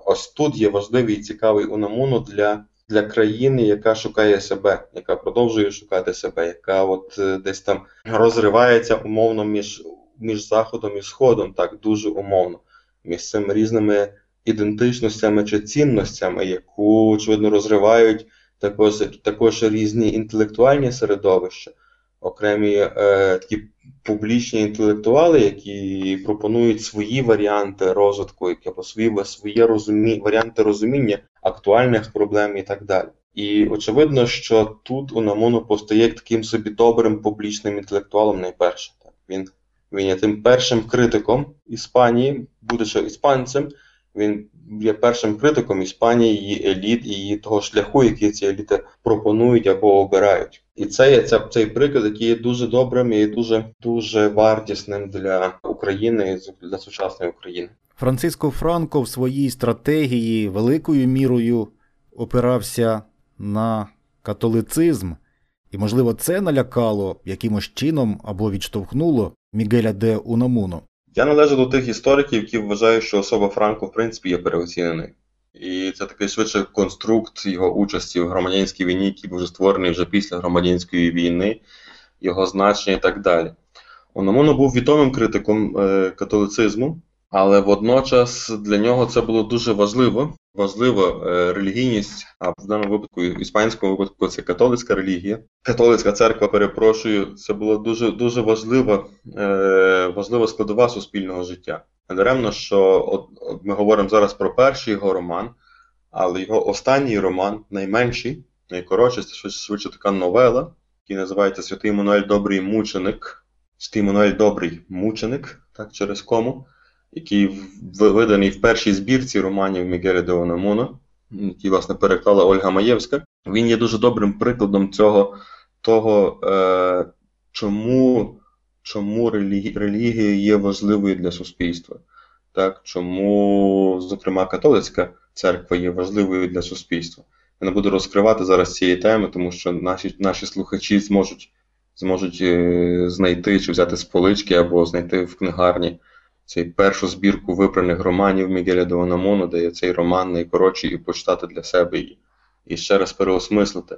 ось тут є важливий і цікавий унамуну для для країни, яка шукає себе, яка продовжує шукати себе, яка от е, десь там розривається умовно між між Заходом і Сходом, так дуже умовно між цими різними ідентичностями чи цінностями, яку, очевидно, розривають також також різні інтелектуальні середовища, окремі е, такі публічні інтелектуали, які пропонують свої варіанти розвитку, які або свої свої розумі, варіанти розуміння актуальних проблем і так далі. І очевидно, що тут Унамуно постає таким собі добрим публічним інтелектуалом найперше. Так. Він він є тим першим критиком Іспанії, будучи іспанцем, він є першим критиком Іспанії, її еліт і її того шляху, який ці еліти пропонують або обирають. І це є це, цей приклад, який є дуже добрим і дуже дуже вартісним для України для сучасної України. Франциско Франко в своїй стратегії великою мірою опирався на католицизм, і, можливо, це налякало якимось чином або відштовхнуло Мігеля де Унамуно. Я належу до тих істориків, які вважають, що особа Франко, в принципі, є переоціненою. І це такий швидше конструкт його участі в громадянській війні, який був вже створений вже після громадянської війни, його значення і так далі. Унамуно був відомим критиком е, католицизму, але водночас для нього це було дуже важливо. Важлива е, релігійність, а в даному випадку, іспанському випадку, це католицька релігія. Католицька церква, перепрошую, це була дуже дуже важлива е, важлива складова суспільного життя. Недаремно, що от, от ми говоримо зараз про перший його роман, але його останній роман, найменший, найкоротший, це швидше така новела, який називається Святий Мануель Добрий Мученик. Святий Мануель Добрий Мученик, так через кому який виданий в першій збірці романів Мігеля де Онамуна, який, власне, переклала Ольга Маєвська. Він є дуже добрим прикладом цього, того, е, чому чому релігія є важливою для суспільства. Так, Чому, зокрема, католицька церква є важливою для суспільства. Я не буду розкривати зараз цієї теми, тому що наші наші слухачі зможуть зможуть е, знайти чи взяти з полички або знайти в книгарні цей першу збірку випраних романів Мігеля де Онамону, де є цей роман найкоротший, і почитати для себе і, і ще раз переосмислити.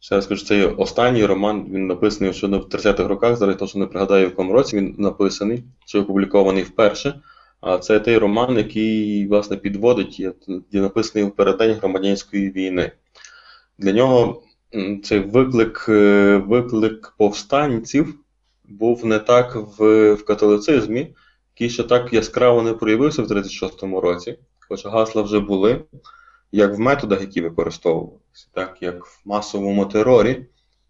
Ще раз кажу, це є останній роман, він написаний ще в 30-х роках, зараз точно не пригадаю, в якому році він написаний, чи опублікований вперше. А це той роман, який, власне, підводить, є, написаний в переддень громадянської війни. Для нього цей виклик е, виклик повстанців був не так в, в католицизмі, який ще так яскраво не проявився в 36-му році, хоча гасла вже були, як в методах, які використовувалися, так як в масовому терорі,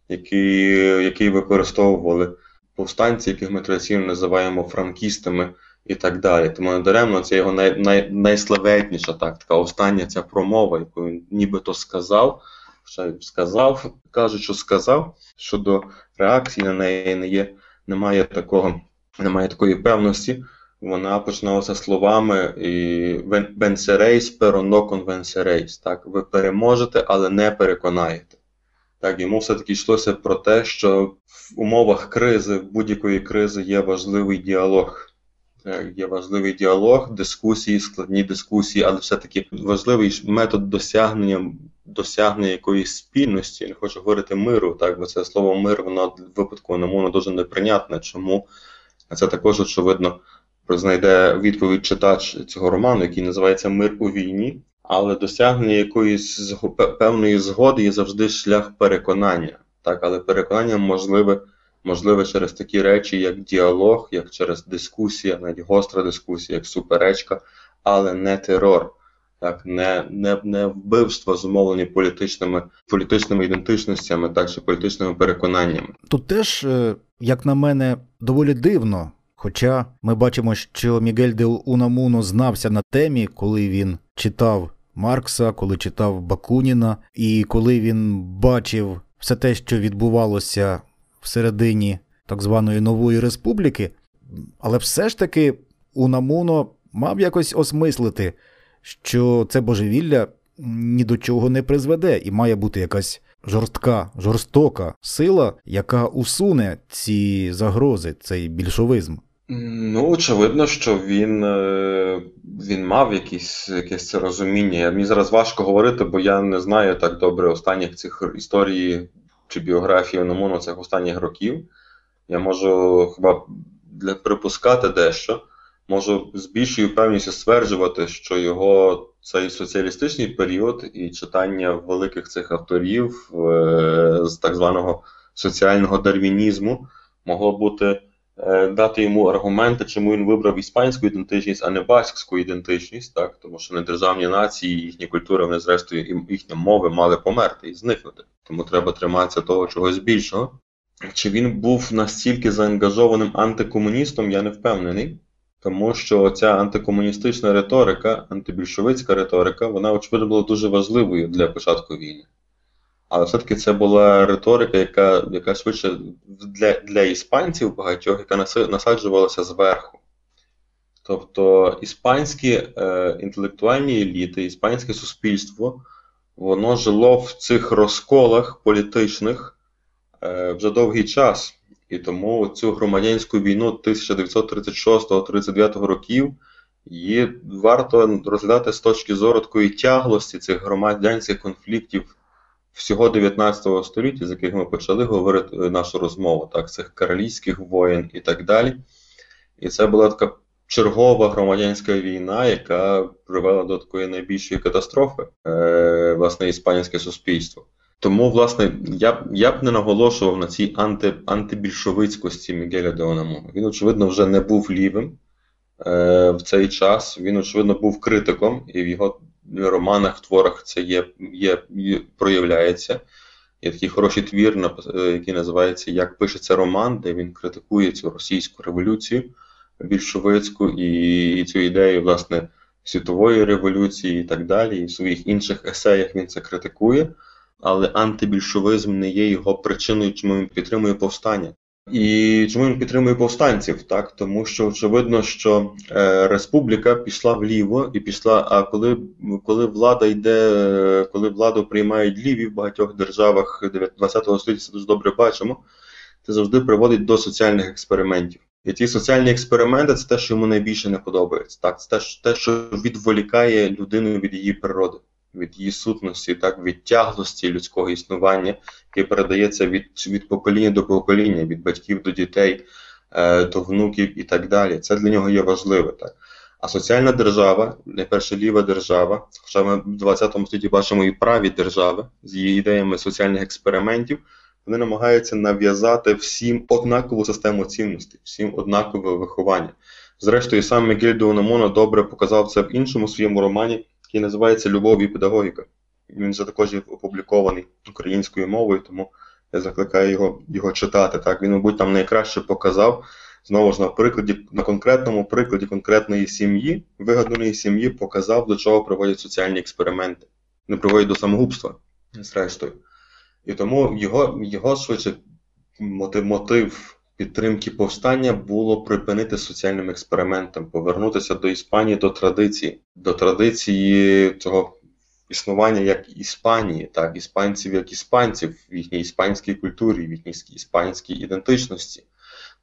який який використовували повстанці, яких ми традиційно називаємо франкістами і так далі. Тому недаремно це його най, най, найславетніша так, остання ця промова, яку він нібито сказав. Ще сказав, кажуть, що сказав, щодо реакції на неї не є, немає такого, немає такої певності. Вона починалася словами «Венсерейс, пероно конвенсерейс». Так, ви переможете, але не переконаєте. Так, йому все-таки йшлося про те, що в умовах кризи, будь-якої кризи є важливий діалог. Є важливий діалог, дискусії, складні дискусії, але все-таки важливий метод досягнення досягнення якоїсь спільності. Я не хочу говорити миру, так, бо це слово мир, воно випадку воно дуже неприйнятне. Чому? Це також, очевидно, знайде відповідь читач цього роману, який називається Мир у війні. Але досягнення якоїсь певної згоди є завжди шлях переконання. Так, Але переконання можливе можливе через такі речі, як діалог, як через дискусія, навіть гостра дискусія, як суперечка, але не терор, так, не не, не вбивство, зумовлені політичними політичними ідентичностями, так чи політичними переконаннями. Тут теж, е, як на мене, доволі дивно. Хоча ми бачимо, що Мігель де Унамуно знався на темі, коли він читав Маркса, коли читав Бакуніна, і коли він бачив все те, що відбувалося всередині так званої нової республіки, але все ж таки Унамуно мав якось осмислити, що це божевілля ні до чого не призведе, і має бути якась жорстка, жорстока сила, яка усуне ці загрози, цей більшовизм. Ну, очевидно, що він е, він мав якісь, якесь це розуміння. Мені зараз важко говорити, бо я не знаю так добре останніх цих історій чи біографіїОномону цих останніх років. Я можу хіба для припускати дещо, можу з більшою певністю стверджувати, що його цей соціалістичний період і читання великих цих авторів е, з так званого соціального дарвінізму могло бути. Е, дати йому аргументи, чому він вибрав іспанську ідентичність, а не баскську ідентичність, так? тому що недержавні нації, їхні культури, вони, зрештою, їхні мови мали померти і зникнути. Тому треба триматися того чогось більшого. Чи він був настільки заангажованим антикомуністом, я не впевнений. Тому що ця антикомуністична риторика, антибільшовицька риторика, вона, очевидно, була дуже важливою для початку війни. Але все-таки це була риторика, яка яка швидше для для іспанців багатьох, яка насаджувалася зверху. Тобто іспанські е, інтелектуальні еліти, іспанське суспільство, воно жило в цих розколах політичних е, вже довгий час. І тому цю громадянську війну 1936-39 років її варто розглядати з точки зору такої тяглості цих громадянських конфліктів всього 19 століття, з яких ми почали говорити е, нашу розмову, так, цих королівських воєн і так далі. І це була така чергова громадянська війна, яка привела до такої найбільшої катастрофи, е, власне, іспанське суспільство. Тому, власне, я б я б не наголошував на цій анти, антибільшовицькості Мігеля де Онаму. Він, очевидно, вже не був лівим е, в цей час. Він, очевидно, був критиком, і в його романах, творах це є, є, є проявляється. Є такий хороший твір, е, який називається Як пишеться роман, де він критикує цю російську революцію більшовицьку і, і цю ідею, власне, світової революції і так далі. І в своїх інших есеях він це критикує, але антибільшовизм не є його причиною, чому він підтримує повстання. І чому він підтримує повстанців? Так, тому що очевидно, що е, республіка пішла вліво і пішла. А коли коли влада йде, коли владу приймають ліві в багатьох державах 20 століття, це дуже добре бачимо. це завжди приводить до соціальних експериментів. І ті соціальні експерименти це те, що йому найбільше не подобається. Так, це те, що відволікає людину від її природи, від її сутності, так, від тяглості людського існування, яке передається від від покоління до покоління, від батьків до дітей, е, до внуків і так далі. Це для нього є важливе. Так. А соціальна держава, найперше ліва держава, хоча ми в 20 столітті бачимо і праві держави з її ідеями соціальних експериментів вони намагаються нав'язати всім однакову систему цінностей, всім однакове виховання. Зрештою, сам Мігель де Унамуно добре показав це в іншому своєму романі, який називається Любов і педагогіка. Він вже також опублікований українською мовою, тому я закликаю його його читати. Так, Він, мабуть, там найкраще показав, знову ж на прикладі, на конкретному прикладі конкретної сім'ї, вигаданої сім'ї, показав, до чого приводять соціальні експерименти. Не приводять до самогубства, зрештою. І тому його його швидше мотив, мотив підтримки повстання було припинити соціальним експериментом, повернутися до Іспанії до традиції, до традиції цього існування як Іспанії, так, іспанців як іспанців в їхній іспанській культурі, в їхній іспанській ідентичності.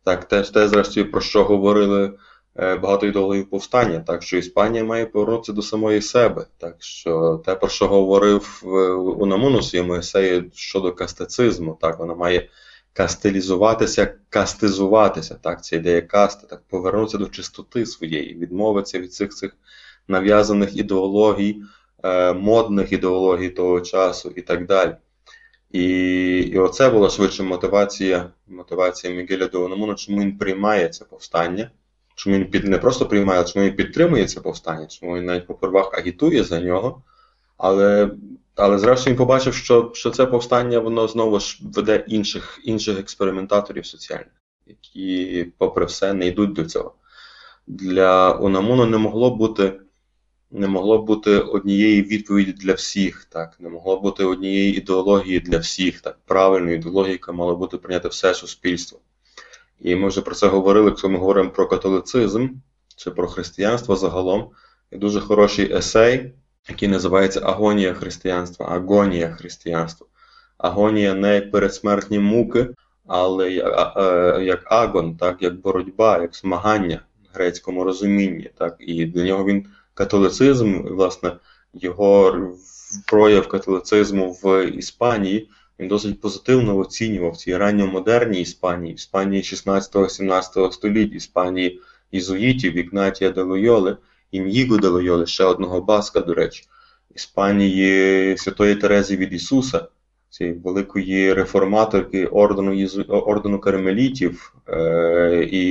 Так, теж те, зрештою, про що говорили Е, багато ідеологів повстання, так що Іспанія має повернутися до самої себе. Так що те, про що говорив е, Унамун у своєму есеї щодо кастицизму, так вона має кастилізуватися, кастизуватися. Так, ця ідея касти, так повернутися до чистоти своєї, відмовитися від цих цих нав'язаних ідеологій, е, модних ідеологій того часу і так далі. І і оце була швидше мотивація мотивація Мігеля до чому він приймає це повстання чому він під не просто приймає, а чому він підтримує це повстання, чому він навіть попервах агітує за нього. Але але зрештою він побачив, що що це повстання воно знову ж веде інших інших експериментаторів соціальних, які, попри все, не йдуть до цього. Для Унамуну не могло бути не могло бути однієї відповіді для всіх, так, не могло бути однієї ідеології для всіх, так, правильної ідеології, яка мала бути прийняти все суспільство. І ми вже про це говорили, якщо ми говоримо про католицизм чи про християнство загалом. Є дуже хороший есей, який називається Агонія християнства. Агонія християнства. Агонія не як передсмертні муки, але як агон, так, як боротьба, як змагання в грецькому розумінні. Так, І для нього він католицизм, власне, його прояв католицизму в Іспанії він досить позитивно оцінював ці ранньомодерній Іспанії, Іспанії 16-17 століття, Іспанії ізуїтів, Ігнатія де Лойоли, Ін'їго де Лойоли, ще одного баска, до речі, Іспанії Святої Терези від Ісуса, цієї великої реформаторки ордену ордену кармелітів, е, і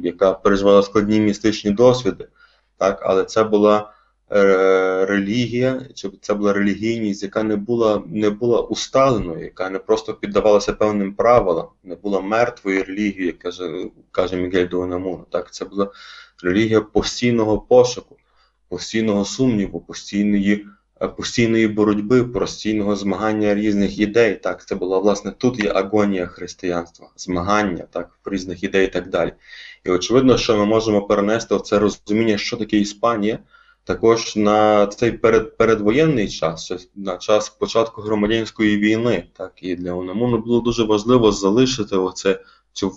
яка переживала складні містичні досвіди. Так, Але це була Е, релігія, чи це була релігійність, яка не була не була усталеною, яка не просто піддавалася певним правилам, не була мертвою релігією, каже каже Мігель Дуанамуно. Так, це була релігія постійного пошуку, постійного сумніву, постійної е, постійної боротьби, постійного змагання різних ідей. Так, це була власне тут є агонія християнства, змагання так, різних ідей і так далі. І очевидно, що ми можемо перенести це розуміння, що таке Іспанія також на цей перед, передвоєнний час, на час початку громадянської війни. Так, І для Унамуну було дуже важливо залишити оце, цю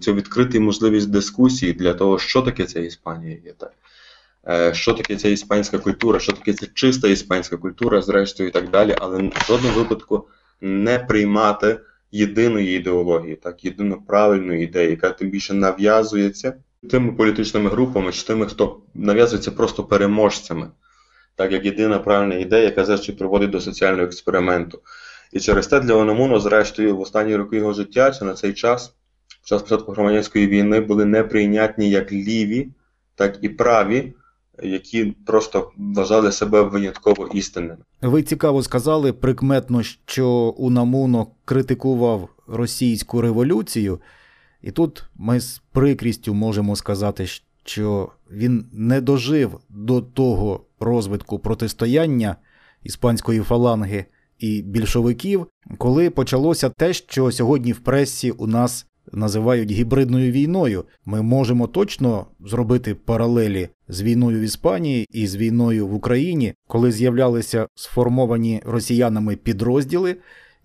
цю, відкриту можливість дискусії для того, що таке ця Іспанія є. так. Е, що таке ця іспанська культура, що таке ця чиста іспанська культура, зрештою і так далі, але в жодному випадку не приймати єдиної ідеології, так, єдино правильної ідеї, яка тим більше нав'язується тими політичними групами чи тими, хто нав'язується просто переможцями, так як єдина правильна ідея, яка зрештою приводить до соціального експерименту. І через те для Ономуно, зрештою, в останні роки його життя чи на цей час, час початку громадянської війни, були неприйнятні як ліві, так і праві. Які просто вважали себе винятково істинними. Ви цікаво сказали прикметно, що Унамуно критикував російську революцію, і тут ми з прикрістю можемо сказати, що він не дожив до того розвитку протистояння іспанської фаланги і більшовиків, коли почалося те, що сьогодні в пресі у нас називають гібридною війною. Ми можемо точно зробити паралелі з війною в Іспанії і з війною в Україні, коли з'являлися сформовані росіянами підрозділи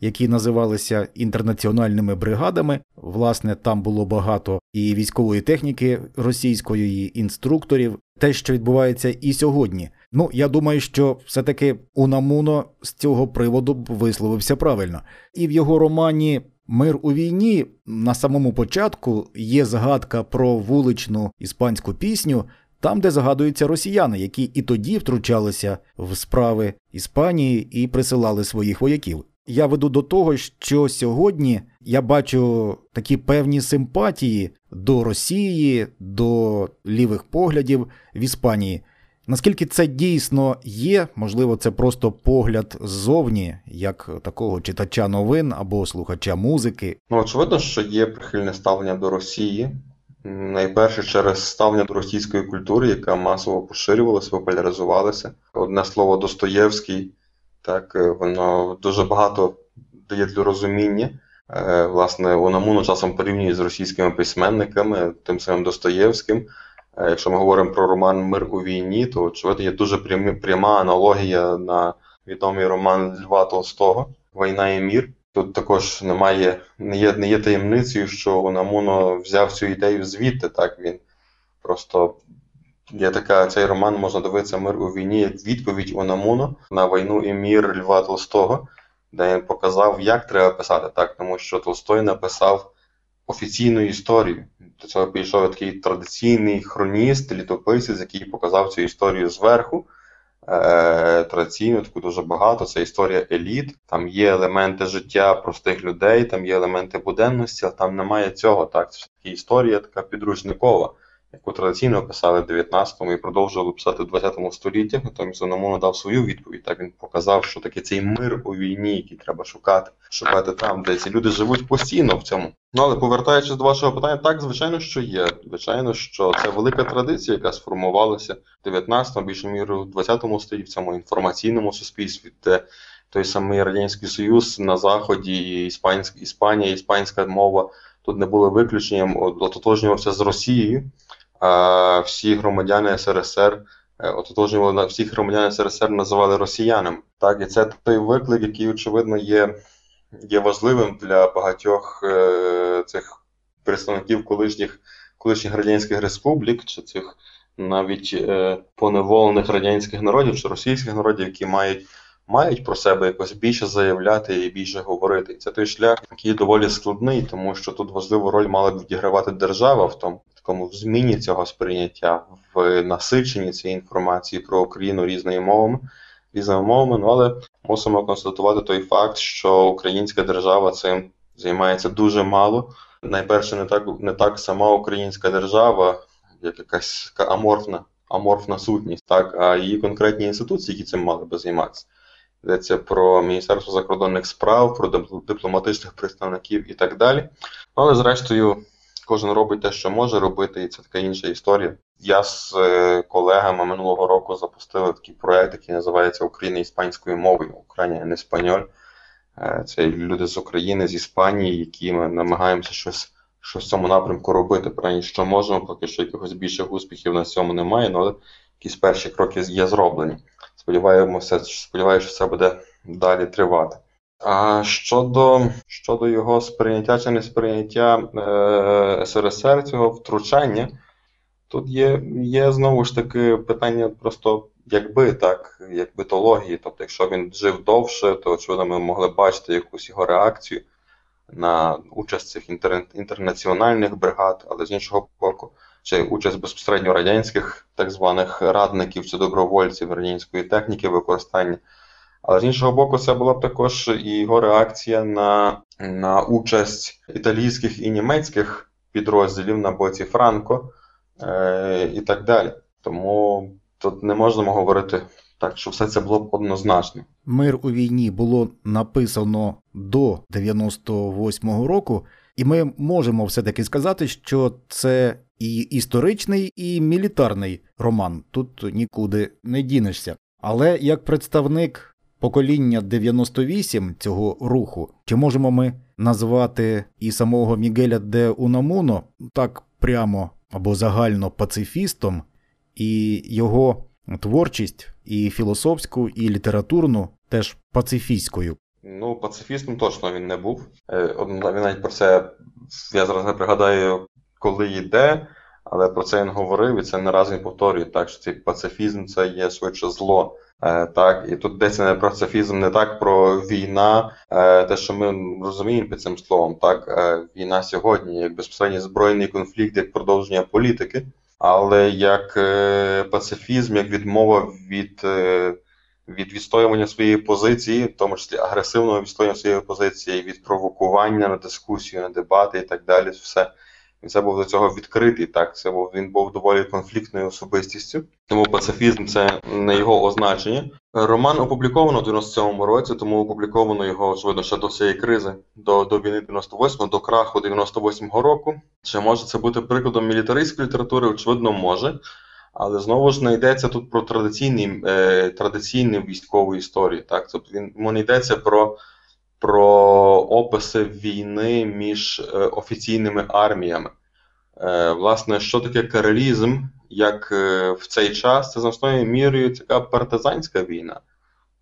які називалися інтернаціональними бригадами. Власне, там було багато і військової техніки російської, і інструкторів. Те, що відбувається і сьогодні. Ну, я думаю, що все-таки Унамуно з цього приводу висловився правильно. І в його романі Мир у війні на самому початку є згадка про вуличну іспанську пісню, там, де згадуються росіяни, які і тоді втручалися в справи Іспанії і присилали своїх вояків. Я веду до того, що сьогодні я бачу такі певні симпатії до Росії, до лівих поглядів в Іспанії. Наскільки це дійсно є, можливо, це просто погляд ззовні, як такого читача новин або слухача музики. Ну, очевидно, що є прихильне ставлення до Росії. Найперше через ставлення до російської культури, яка масово поширювалася, популяризувалася. Одне слово Достоєвський, так, е, воно дуже багато дає для розуміння. Е, власне, Унамуну часом порівнюють з російськими письменниками, тим самим Достоєвським. Е, якщо ми говоримо про роман Мир у війні, то очевидно є дуже пряма аналогія на відомий роман Льва Толстого Війна і мір. Тут також немає, не є не є таємницею, що Унамуно взяв цю ідею звідти. Так він просто є така цей роман можна дивитися Мир у війні як відповідь Унамуно на війну і мір Льва Толстого, де він показав, як треба писати, так, тому що Толстой написав офіційну історію. До цього підійшов такий традиційний хроніст, літописець, який показав цю історію зверху. Е, Традиційно таку дуже багато. Це історія еліт. Там є елементи життя простих людей, там є елементи буденності, а там немає цього. Так, це таки історія така підручникова яку традиційно писали в 19-му і продовжували писати в 20 столітті. Натомість Зономоно дав свою відповідь. Так він показав, що таке цей мир у війні, який треба шукати, шукати там, де ці люди живуть постійно в цьому. Ну але повертаючись до вашого питання, так звичайно, що є. Звичайно, що це велика традиція, яка сформувалася в 19-му, більше міру в 20-му столітті, в цьому інформаційному суспільстві, де той самий радянський союз на заході, іспанська Іспанія, іспанська мова. Тут не було виключенням, ототожнювався з Росією, всі громадяни СРСР е, ототожнювали всіх громадян СРСР називали росіянами. Так, і це той виклик, який, очевидно, є є важливим для багатьох е, цих представників колишніх колишніх радянських республік, чи цих навіть е, поневолених радянських народів чи російських народів, які мають. Мають про себе якось більше заявляти і більше говорити. Це той шлях, який доволі складний, тому що тут важливу роль мала б відігравати держава в тому, такому в зміні цього сприйняття, в насиченні цієї інформації про Україну різними мовами, різними мовами. Ну але мусимо констатувати той факт, що українська держава цим займається дуже мало. Найперше, не так не так сама українська держава, як якась аморфна аморфна сутність, так, а її конкретні інституції, які цим мали би займатися. Йдеться про Міністерство закордонних справ, про дипломатичних представників і так далі. Але, зрештою, кожен робить те, що може робити, і це така інша історія. Я з е, колегами минулого року запустили такий проект, який називається Україна іспанською мовою, Україна не Еспаньоль. Е, це люди з України, з Іспанії, які ми намагаємося щось щось в цьому напрямку робити. Принаймні, що можемо, поки що якихось більших успіхів на цьому немає, але якісь перші кроки є зроблені. Сподіваємося, сподіваюся, що це буде далі тривати. А щодо щодо його сприйняття чи несприйняття е, СРСР цього втручання, тут є є знову ж таки питання просто якби так, як битології. Тобто, якщо він жив довше, то очевидно ми могли бачити якусь його реакцію на участь цих інтер, інтернаціональних бригад, але з іншого боку, чи участь безпосередньо радянських так званих радників чи добровольців радянської техніки використання. Але з іншого боку, це була б також і його реакція на на участь італійських і німецьких підрозділів на боці Франко е, і так далі. Тому тут не можемо говорити так, що все це було б однозначно. Мир у війні було написано до 98-го року, і ми можемо все-таки сказати, що це і історичний, і мілітарний роман. Тут нікуди не дінешся. Але як представник покоління 98 цього руху, чи можемо ми назвати і самого Мігеля де Унамуно так прямо або загально пацифістом, і його творчість і філософську, і літературну теж пацифістською? Ну, пацифістом точно він не був. Е, Він навіть про це, я зараз не пригадаю, коли йде, але про це він говорив, і це не раз він повторює, так, що цей пацифізм це є швидше зло. Е, так, І тут йдеться не про пацифізм, не так про війна, е, те, що ми розуміємо під цим словом, так, е, війна сьогодні, як безпосередній збройний конфлікт, як продовження політики, але як пацифізм, як відмова від. Від відстоювання своєї позиції, в тому числі агресивного відстоювання своєї позиції, від провокування на дискусію, на дебати і так далі. Все. Він це був до цього відкритий. Так, це був він був доволі конфліктною особистістю. Тому пацифізм це не його означення. Роман опубліковано в 97-му році, тому опубліковано його очевидно ще до цієї кризи, до до війни 98-го, до краху 98-го року. Чи може це бути прикладом мілітаристської літератури? Очевидно, може. Але знову ж не йдеться тут про традиційні е, традиційні військові історії. Так? Тобто він не йдеться про про описи війни між е, офіційними арміями. Е, Власне, що таке карелізм, як е, в цей час, це значною мірою така партизанська війна.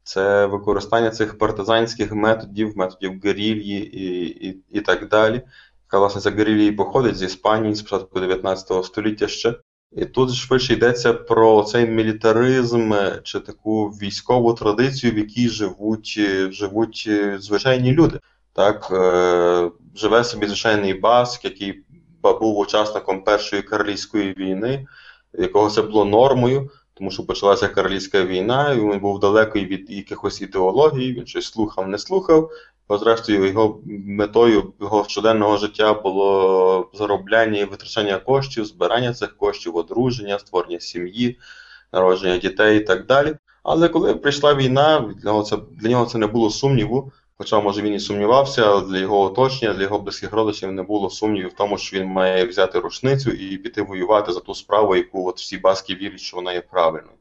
Це використання цих партизанських методів, методів герільї і і, і так далі. Яка, власне, ця герилья походить з Іспанії з початку 19 століття ще. І тут швидше йдеться про цей мілітаризм чи таку військову традицію, в якій живуть живуть звичайні люди. Так, е, Живе собі звичайний баск, який був учасником Першої королівської війни, якого це було нормою, тому що почалася королівська війна, і він був далекий від якихось ідеологій, він щось слухав, не слухав. Бо зрештою, його метою його щоденного життя було заробляння і витрачання коштів, збирання цих коштів, одруження, створення сім'ї, народження дітей і так далі. Але коли прийшла війна, для нього це для нього це не було сумніву. Хоча, може, він і сумнівався, але для його оточення, для його близьких родичів не було сумнівів в тому, що він має взяти рушницю і піти воювати за ту справу, яку от всі баски вірять, що вона є правильною.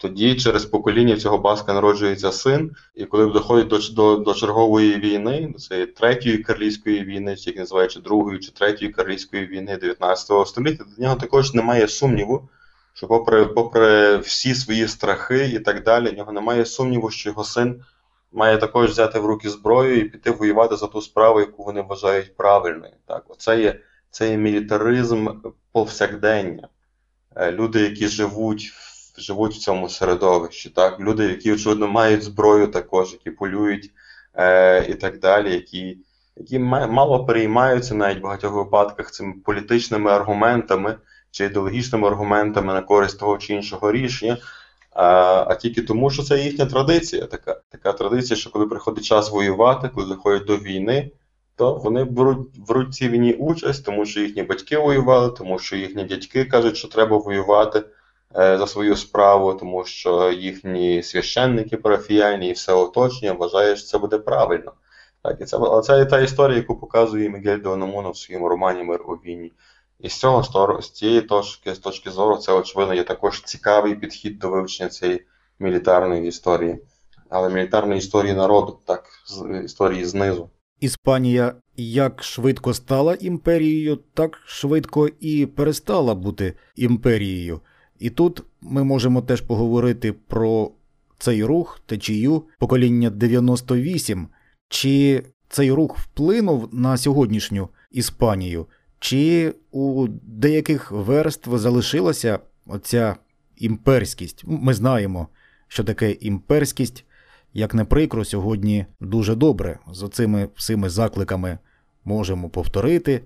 Тоді через покоління цього баска народжується син, і коли доходить до до, до чергової війни, до цієї третьої карлійської війни, чи як називаючи другої чи третьої карлійської війни 19 століття, до нього також немає сумніву, що, попри попри всі свої страхи і так далі, в нього немає сумніву, що його син має також взяти в руки зброю і піти воювати за ту справу, яку вони вважають правильною. Так, Оце є це є мілітаризм повсякдення. Е, люди, які живуть живуть в цьому середовищі. Так? Люди, які, очевидно, мають зброю також, які полюють е, і так далі, які які мало переймаються навіть в багатьох випадках цими політичними аргументами чи ідеологічними аргументами на користь того чи іншого рішення. А а тільки тому, що це їхня традиція. Така така традиція, що коли приходить час воювати, коли доходять до війни, то вони беруть беруть цій війні участь, тому що їхні батьки воювали, тому що їхні дядьки кажуть, що треба воювати. Е, за свою справу, тому що їхні священники парафіяльні і все оточення вважають, що це буде правильно. Так, і це, це та історія, яку показує Мігель де в своєму романі Мир у війні. І з цього з цієї точки, з точки зору, це, очевидно, є також цікавий підхід до вивчення цієї мілітарної історії, але мілітарної історії народу, так, з історії знизу. Іспанія як швидко стала імперією, так швидко і перестала бути імперією. І тут ми можемо теж поговорити про цей рух течію покоління 98, чи цей рух вплинув на сьогоднішню Іспанію, чи у деяких верств залишилася оця імперськість. Ми знаємо, що таке імперськість, як не прикро, сьогодні дуже добре. З оцими всіми закликами можемо повторити.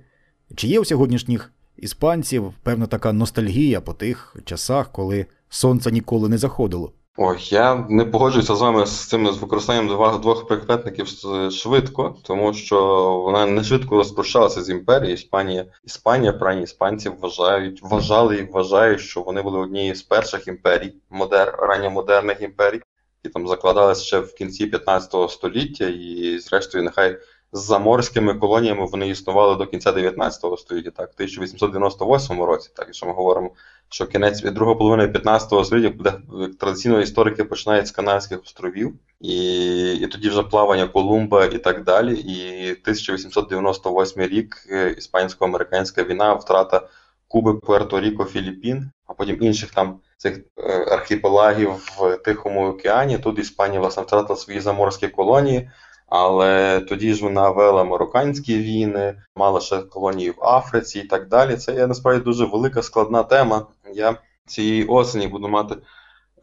Чи є у сьогоднішніх іспанців певна така ностальгія по тих часах, коли сонце ніколи не заходило. Ой, я не погоджуюся з вами з цим з використанням двох прикметників швидко, тому що вона не швидко розпрощалася з імперією. Іспанія, Іспанія, правні іспанці вважають, вважали і вважають, що вони були однією з перших імперій, модер, ранньомодерних імперій, які там закладалися ще в кінці 15 століття, і, зрештою, нехай з заморськими колоніями вони існували до кінця 19 століття, так, в 1898 році, так, якщо ми говоримо, що кінець друга половина 15 століття, буде традиційно історики починають з Канадських островів, і і тоді вже плавання Колумба і так далі. І 1898 рік е, іспансько-американська війна, втрата Куби, Пуерто-Ріко, Філіппін, а потім інших там цих е, архіпелагів в Тихому океані. Тут Іспанія власне втратила свої заморські колонії Але тоді ж вона вела марокканські війни, мала ще колонії в Африці і так далі. Це є насправді дуже велика складна тема. Я цієї осені буду мати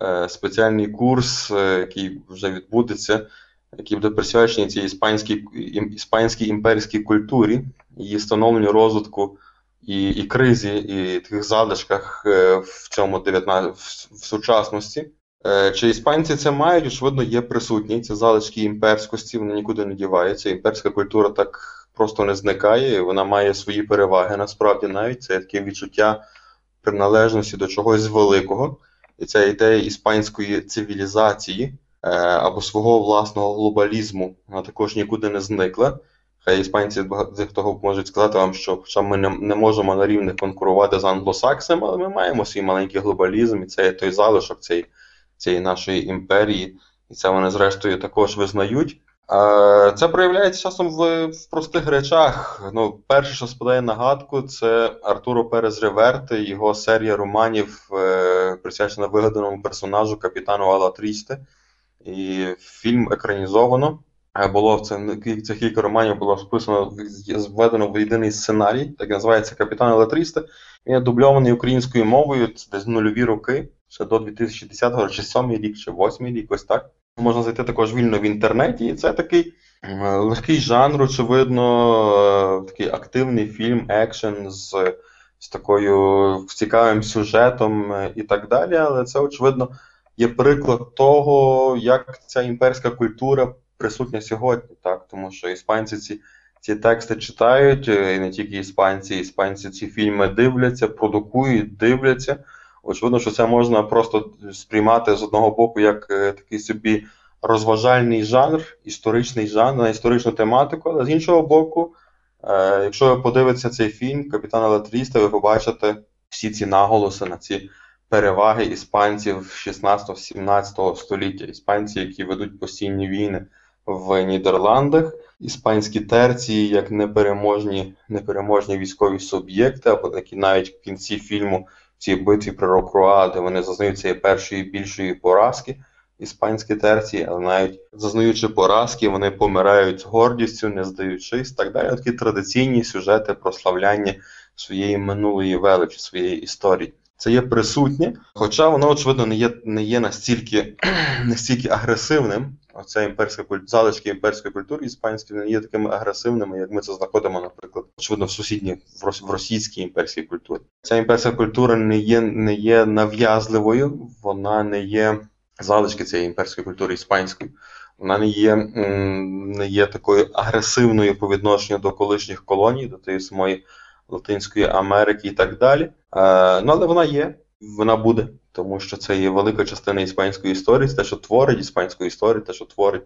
е, спеціальний курс, е, який вже відбудеться, який буде присвячений цій іспанській, іспанській імперській культурі, її становленню розвитку і, і кризі, і таких залишках е, в цьому 19, в, в сучасності. Е, Чи іспанці це мають? Очевидно, є присутні. Ці залишки імперськості, вони нікуди не діваються. Імперська культура так просто не зникає, і вона має свої переваги насправді навіть. Це таке відчуття приналежності до чогось великого. І ця ідея іспанської цивілізації е, або свого власного глобалізму, вона також нікуди не зникла. Хай іспанці дехто можуть сказати вам, що хоча ми не, не можемо на рівних конкурувати з англосаксами, але ми маємо свій маленький глобалізм, і це той залишок цієї, цієї нашої імперії, і це вони зрештою також визнають. Це проявляється часом в, в простих речах. Ну, перше, що спадає на гадку, це Артуро Перес Реверте, його серія романів, е, присвячена вигаданому персонажу капітану Алатрісте. І фільм екранізовано. Е, Було в це кілька романів було списано, зведено в єдиний сценарій, так називається Капітан Елетрісте. Він дубльований українською мовою, це десь нульові роки, ще до 2010-го, чи 7 рік, чи 8 рік, ось так. Можна знайти також вільно в інтернеті, і це такий легкий жанр, очевидно, е, такий активний фільм, екшен з, з такою цікавим сюжетом е, і так далі. Але це, очевидно, є приклад того, як ця імперська культура присутня сьогодні, так? Тому що іспанці ці, ці тексти читають, е, і не тільки іспанці, іспанці ці фільми дивляться, продукують, дивляться. Очевидно, що це можна просто сприймати з одного боку як е, такий собі розважальний жанр, історичний жанр на історичну тематику, але з іншого боку, е, якщо ви подивитеся цей фільм Капітана Латріста, ви побачите всі ці наголоси на ці переваги іспанців 16-17 століття. Іспанці, які ведуть постійні війни в Нідерландах, іспанські терції як непереможні, непереможні військові суб'єкти, або які навіть в кінці фільму цій битві при Рокруа, де вони зазнають цієї першої більшої поразки, іспанські терції, але навіть зазнаючи поразки, вони помирають з гордістю, не здаючись, так далі. Такі традиційні сюжети прославляння своєї минулої величі, своєї історії. Це є присутнє, хоча воно, очевидно, не є, не є настільки, настільки агресивним. Оця імперська культура, залишки імперської культури іспанської не є такими агресивними, як ми це знаходимо, наприклад, очевидно, в сусідній в російській імперській культурі. Ця імперська культура не є, не є нав'язливою, вона не є залишки цієї імперської культури іспанської. Вона не є, не є такою агресивною по відношенню до колишніх колоній, до тієї самої Латинської Америки і так далі. Е, ну, але вона є, вона буде, тому що це є велика частина іспанської історії, те, що творить іспанську історію, те, що творить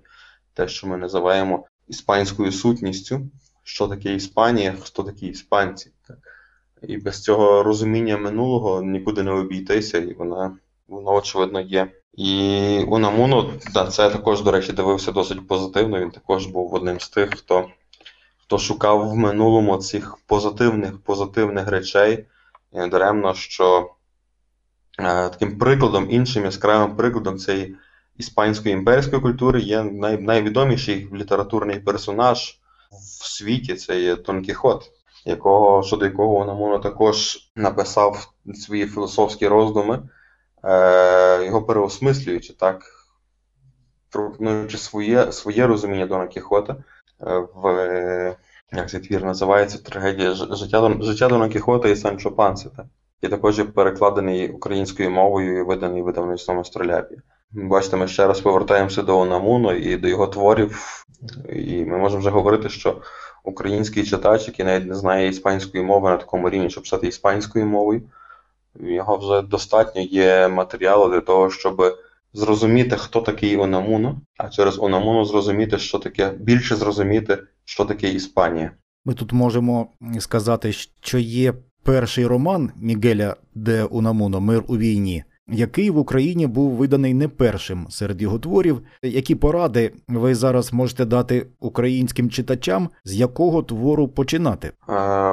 те, що ми називаємо іспанською сутністю, що таке Іспанія, хто такі іспанці. І без цього розуміння минулого нікуди не обійтися, і вона, воно, очевидно, є. І Унамуно, да, це також, до речі, дивився досить позитивно. Він також був одним з тих, хто хто шукав в минулому цих позитивних позитивних речей. Даремно, що е, таким прикладом, іншим яскравим прикладом цієї іспанської імперської культури є най, найвідоміший літературний персонаж в світі це є Дон Кіхот, якого, щодо якого Унамуно також написав свої філософські роздуми, е, його переосмислюючи так, пропонуючи своє, своє розуміння Дона Кіхота в як цей твір називається трагедія життя життя Дона Кіхота і Санчо Панси, так? І також перекладений українською мовою і виданий видавництвом Астроляпі. Бачите, ми ще раз повертаємося до Онамуно і до його творів, і ми можемо вже говорити, що український читач, який навіть не знає іспанської мови на такому рівні, щоб писати іспанською мовою, його вже достатньо є матеріалу для того, щоб зрозуміти, хто такий Онамуно, а через Онамуно зрозуміти, що таке, більше зрозуміти, що таке Іспанія. Ми тут можемо сказати, що є перший роман Мігеля де Унамуно Мир у війні, який в Україні був виданий не першим серед його творів. Які поради ви зараз можете дати українським читачам, з якого твору починати?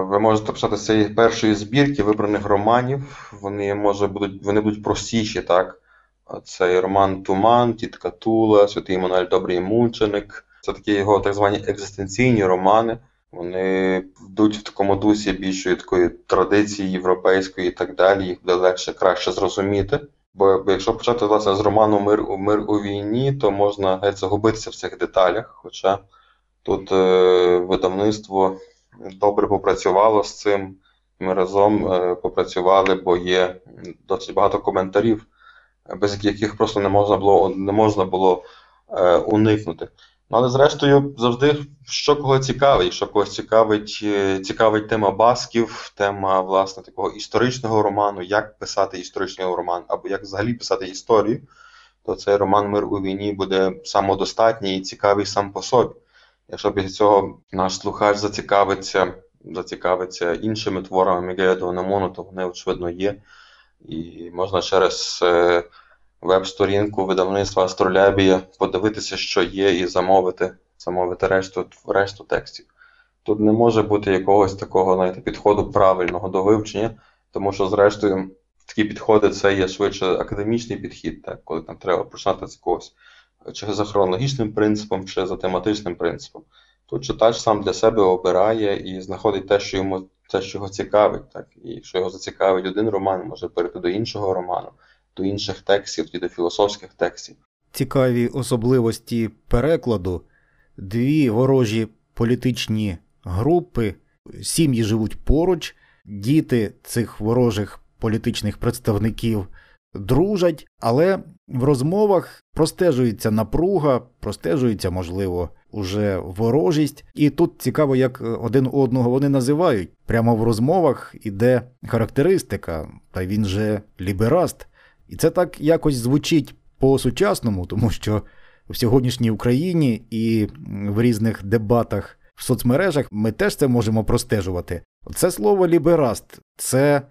Ви можете почати з цієї першої збірки вибраних романів. Вони може будуть вони будуть простіші, так. Цей роман Туман, Тітка Тула, Святий Мануель Добрий Мученик, Це такі його так звані екзистенційні романи. Вони йдуть в такому дусі більшої такої традиції європейської і так далі, їх буде легше краще зрозуміти. Бо, якщо почати власне з роману Мир, у- Мир у війні, то можна геть загубитися в цих деталях. Хоча тут е, видавництво добре попрацювало з цим. Ми разом е, попрацювали, бо є досить багато коментарів, без яких просто не можна було, не можна було е, уникнути. Ну, але зрештою, завжди що кого цікавить. Якщо когось цікавить, е, цікавить тема басків, тема власне такого історичного роману, як писати історичний роман, або як взагалі писати історію, то цей роман Мир у війні буде самодостатній і цікавий сам по собі. Якщо без цього наш слухач зацікавиться, зацікавиться іншими творами Мігеля Дуанамону, то вони, очевидно, є. І можна через е, веб-сторінку видавництва Астролябія подивитися, що є, і замовити, замовити решту, решту текстів. Тут не може бути якогось такого знаєте, підходу правильного до вивчення, тому що, зрештою, такі підходи це є швидше академічний підхід, так, коли там треба починати з якогось чи за хронологічним принципом, чи за тематичним принципом. Тут читач сам для себе обирає і знаходить те, що йому те, що його цікавить. Так? І якщо його зацікавить один роман, може перейти до іншого роману, до інших текстів, і до філософських текстів. Цікаві особливості перекладу. Дві ворожі політичні групи, сім'ї живуть поруч, діти цих ворожих політичних представників дружать, але в розмовах простежується напруга, простежується, можливо, уже ворожість. І тут цікаво, як один одного вони називають. Прямо в розмовах іде характеристика, та він же лібераст. І це так якось звучить по-сучасному, тому що в сьогоднішній Україні і в різних дебатах в соцмережах ми теж це можемо простежувати. Це слово лібераст це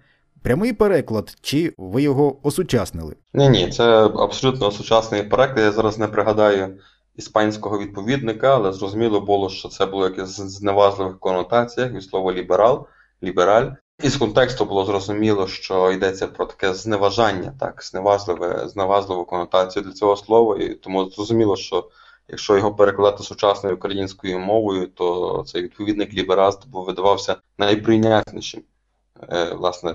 прямий переклад, чи ви його осучаснили? Ні, ні, це абсолютно сучасний переклад. Я зараз не пригадаю іспанського відповідника, але зрозуміло було, що це було якесь зневажливих конотаціях від слова ліберал, лібераль. І з контексту було зрозуміло, що йдеться про таке зневажання, так, зневажливе, зневажливу конотацію для цього слова, і тому зрозуміло, що якщо його перекладати сучасною українською мовою, то цей відповідник лібераст був видавався найприйнятнішим, е, власне,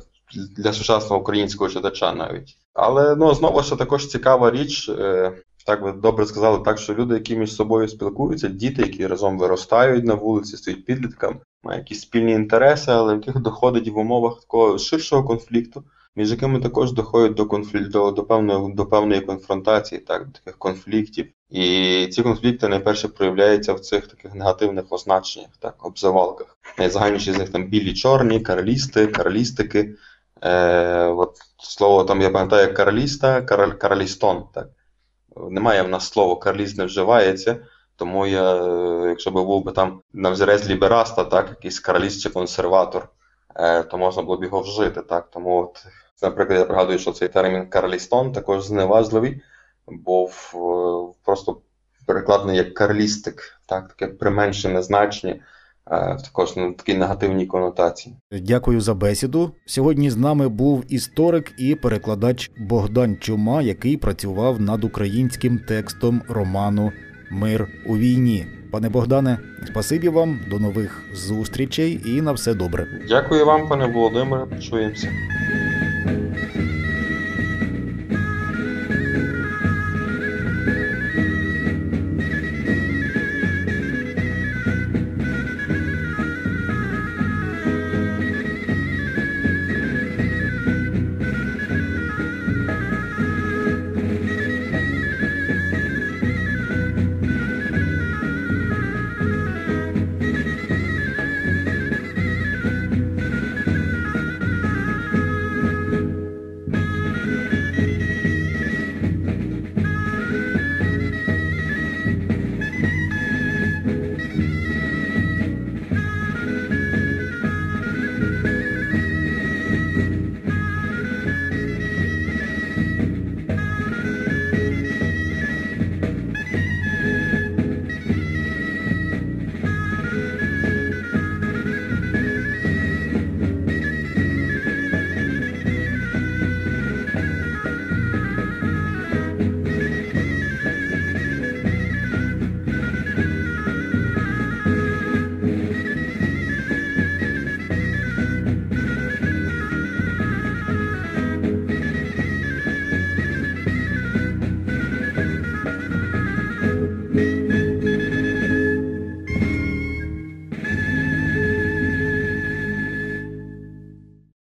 для сучасного українського читача навіть. Але ну, знову ж також цікава річ, е, так ви добре сказали, так що люди, які між собою спілкуються, діти, які разом виростають на вулиці, стають підлітками, мають якісь спільні інтереси, але в яких доходить в умовах такого ширшого конфлікту, між якими також доходять до конфлікту, до, до, певної, до певної конфронтації, так, до таких конфліктів. І ці конфлікти найперше проявляються в цих таких негативних означеннях, так, обзивалках. Найзагальніші з них там білі, чорні, каралісти, каралістики. Е, от слово там я пам'ятаю караліста, караль, каралістон. Так. Немає в нас слова карліст не вживається, тому я, е, якщо би був би там на взірець лібераста, так, якийсь караліст чи консерватор, е, то можна було б його вжити. Так. Тому, от, наприклад, я пригадую, що цей термін каралістон також зневажливий, був е, просто перекладений як карлістик, так, таке применшене значення також на такій негативній конотації. Дякую за бесіду. Сьогодні з нами був історик і перекладач Богдан Чума, який працював над українським текстом роману Мир у війні. Пане Богдане, спасибі вам, до нових зустрічей і на все добре. Дякую вам, пане Володимире, почуємося.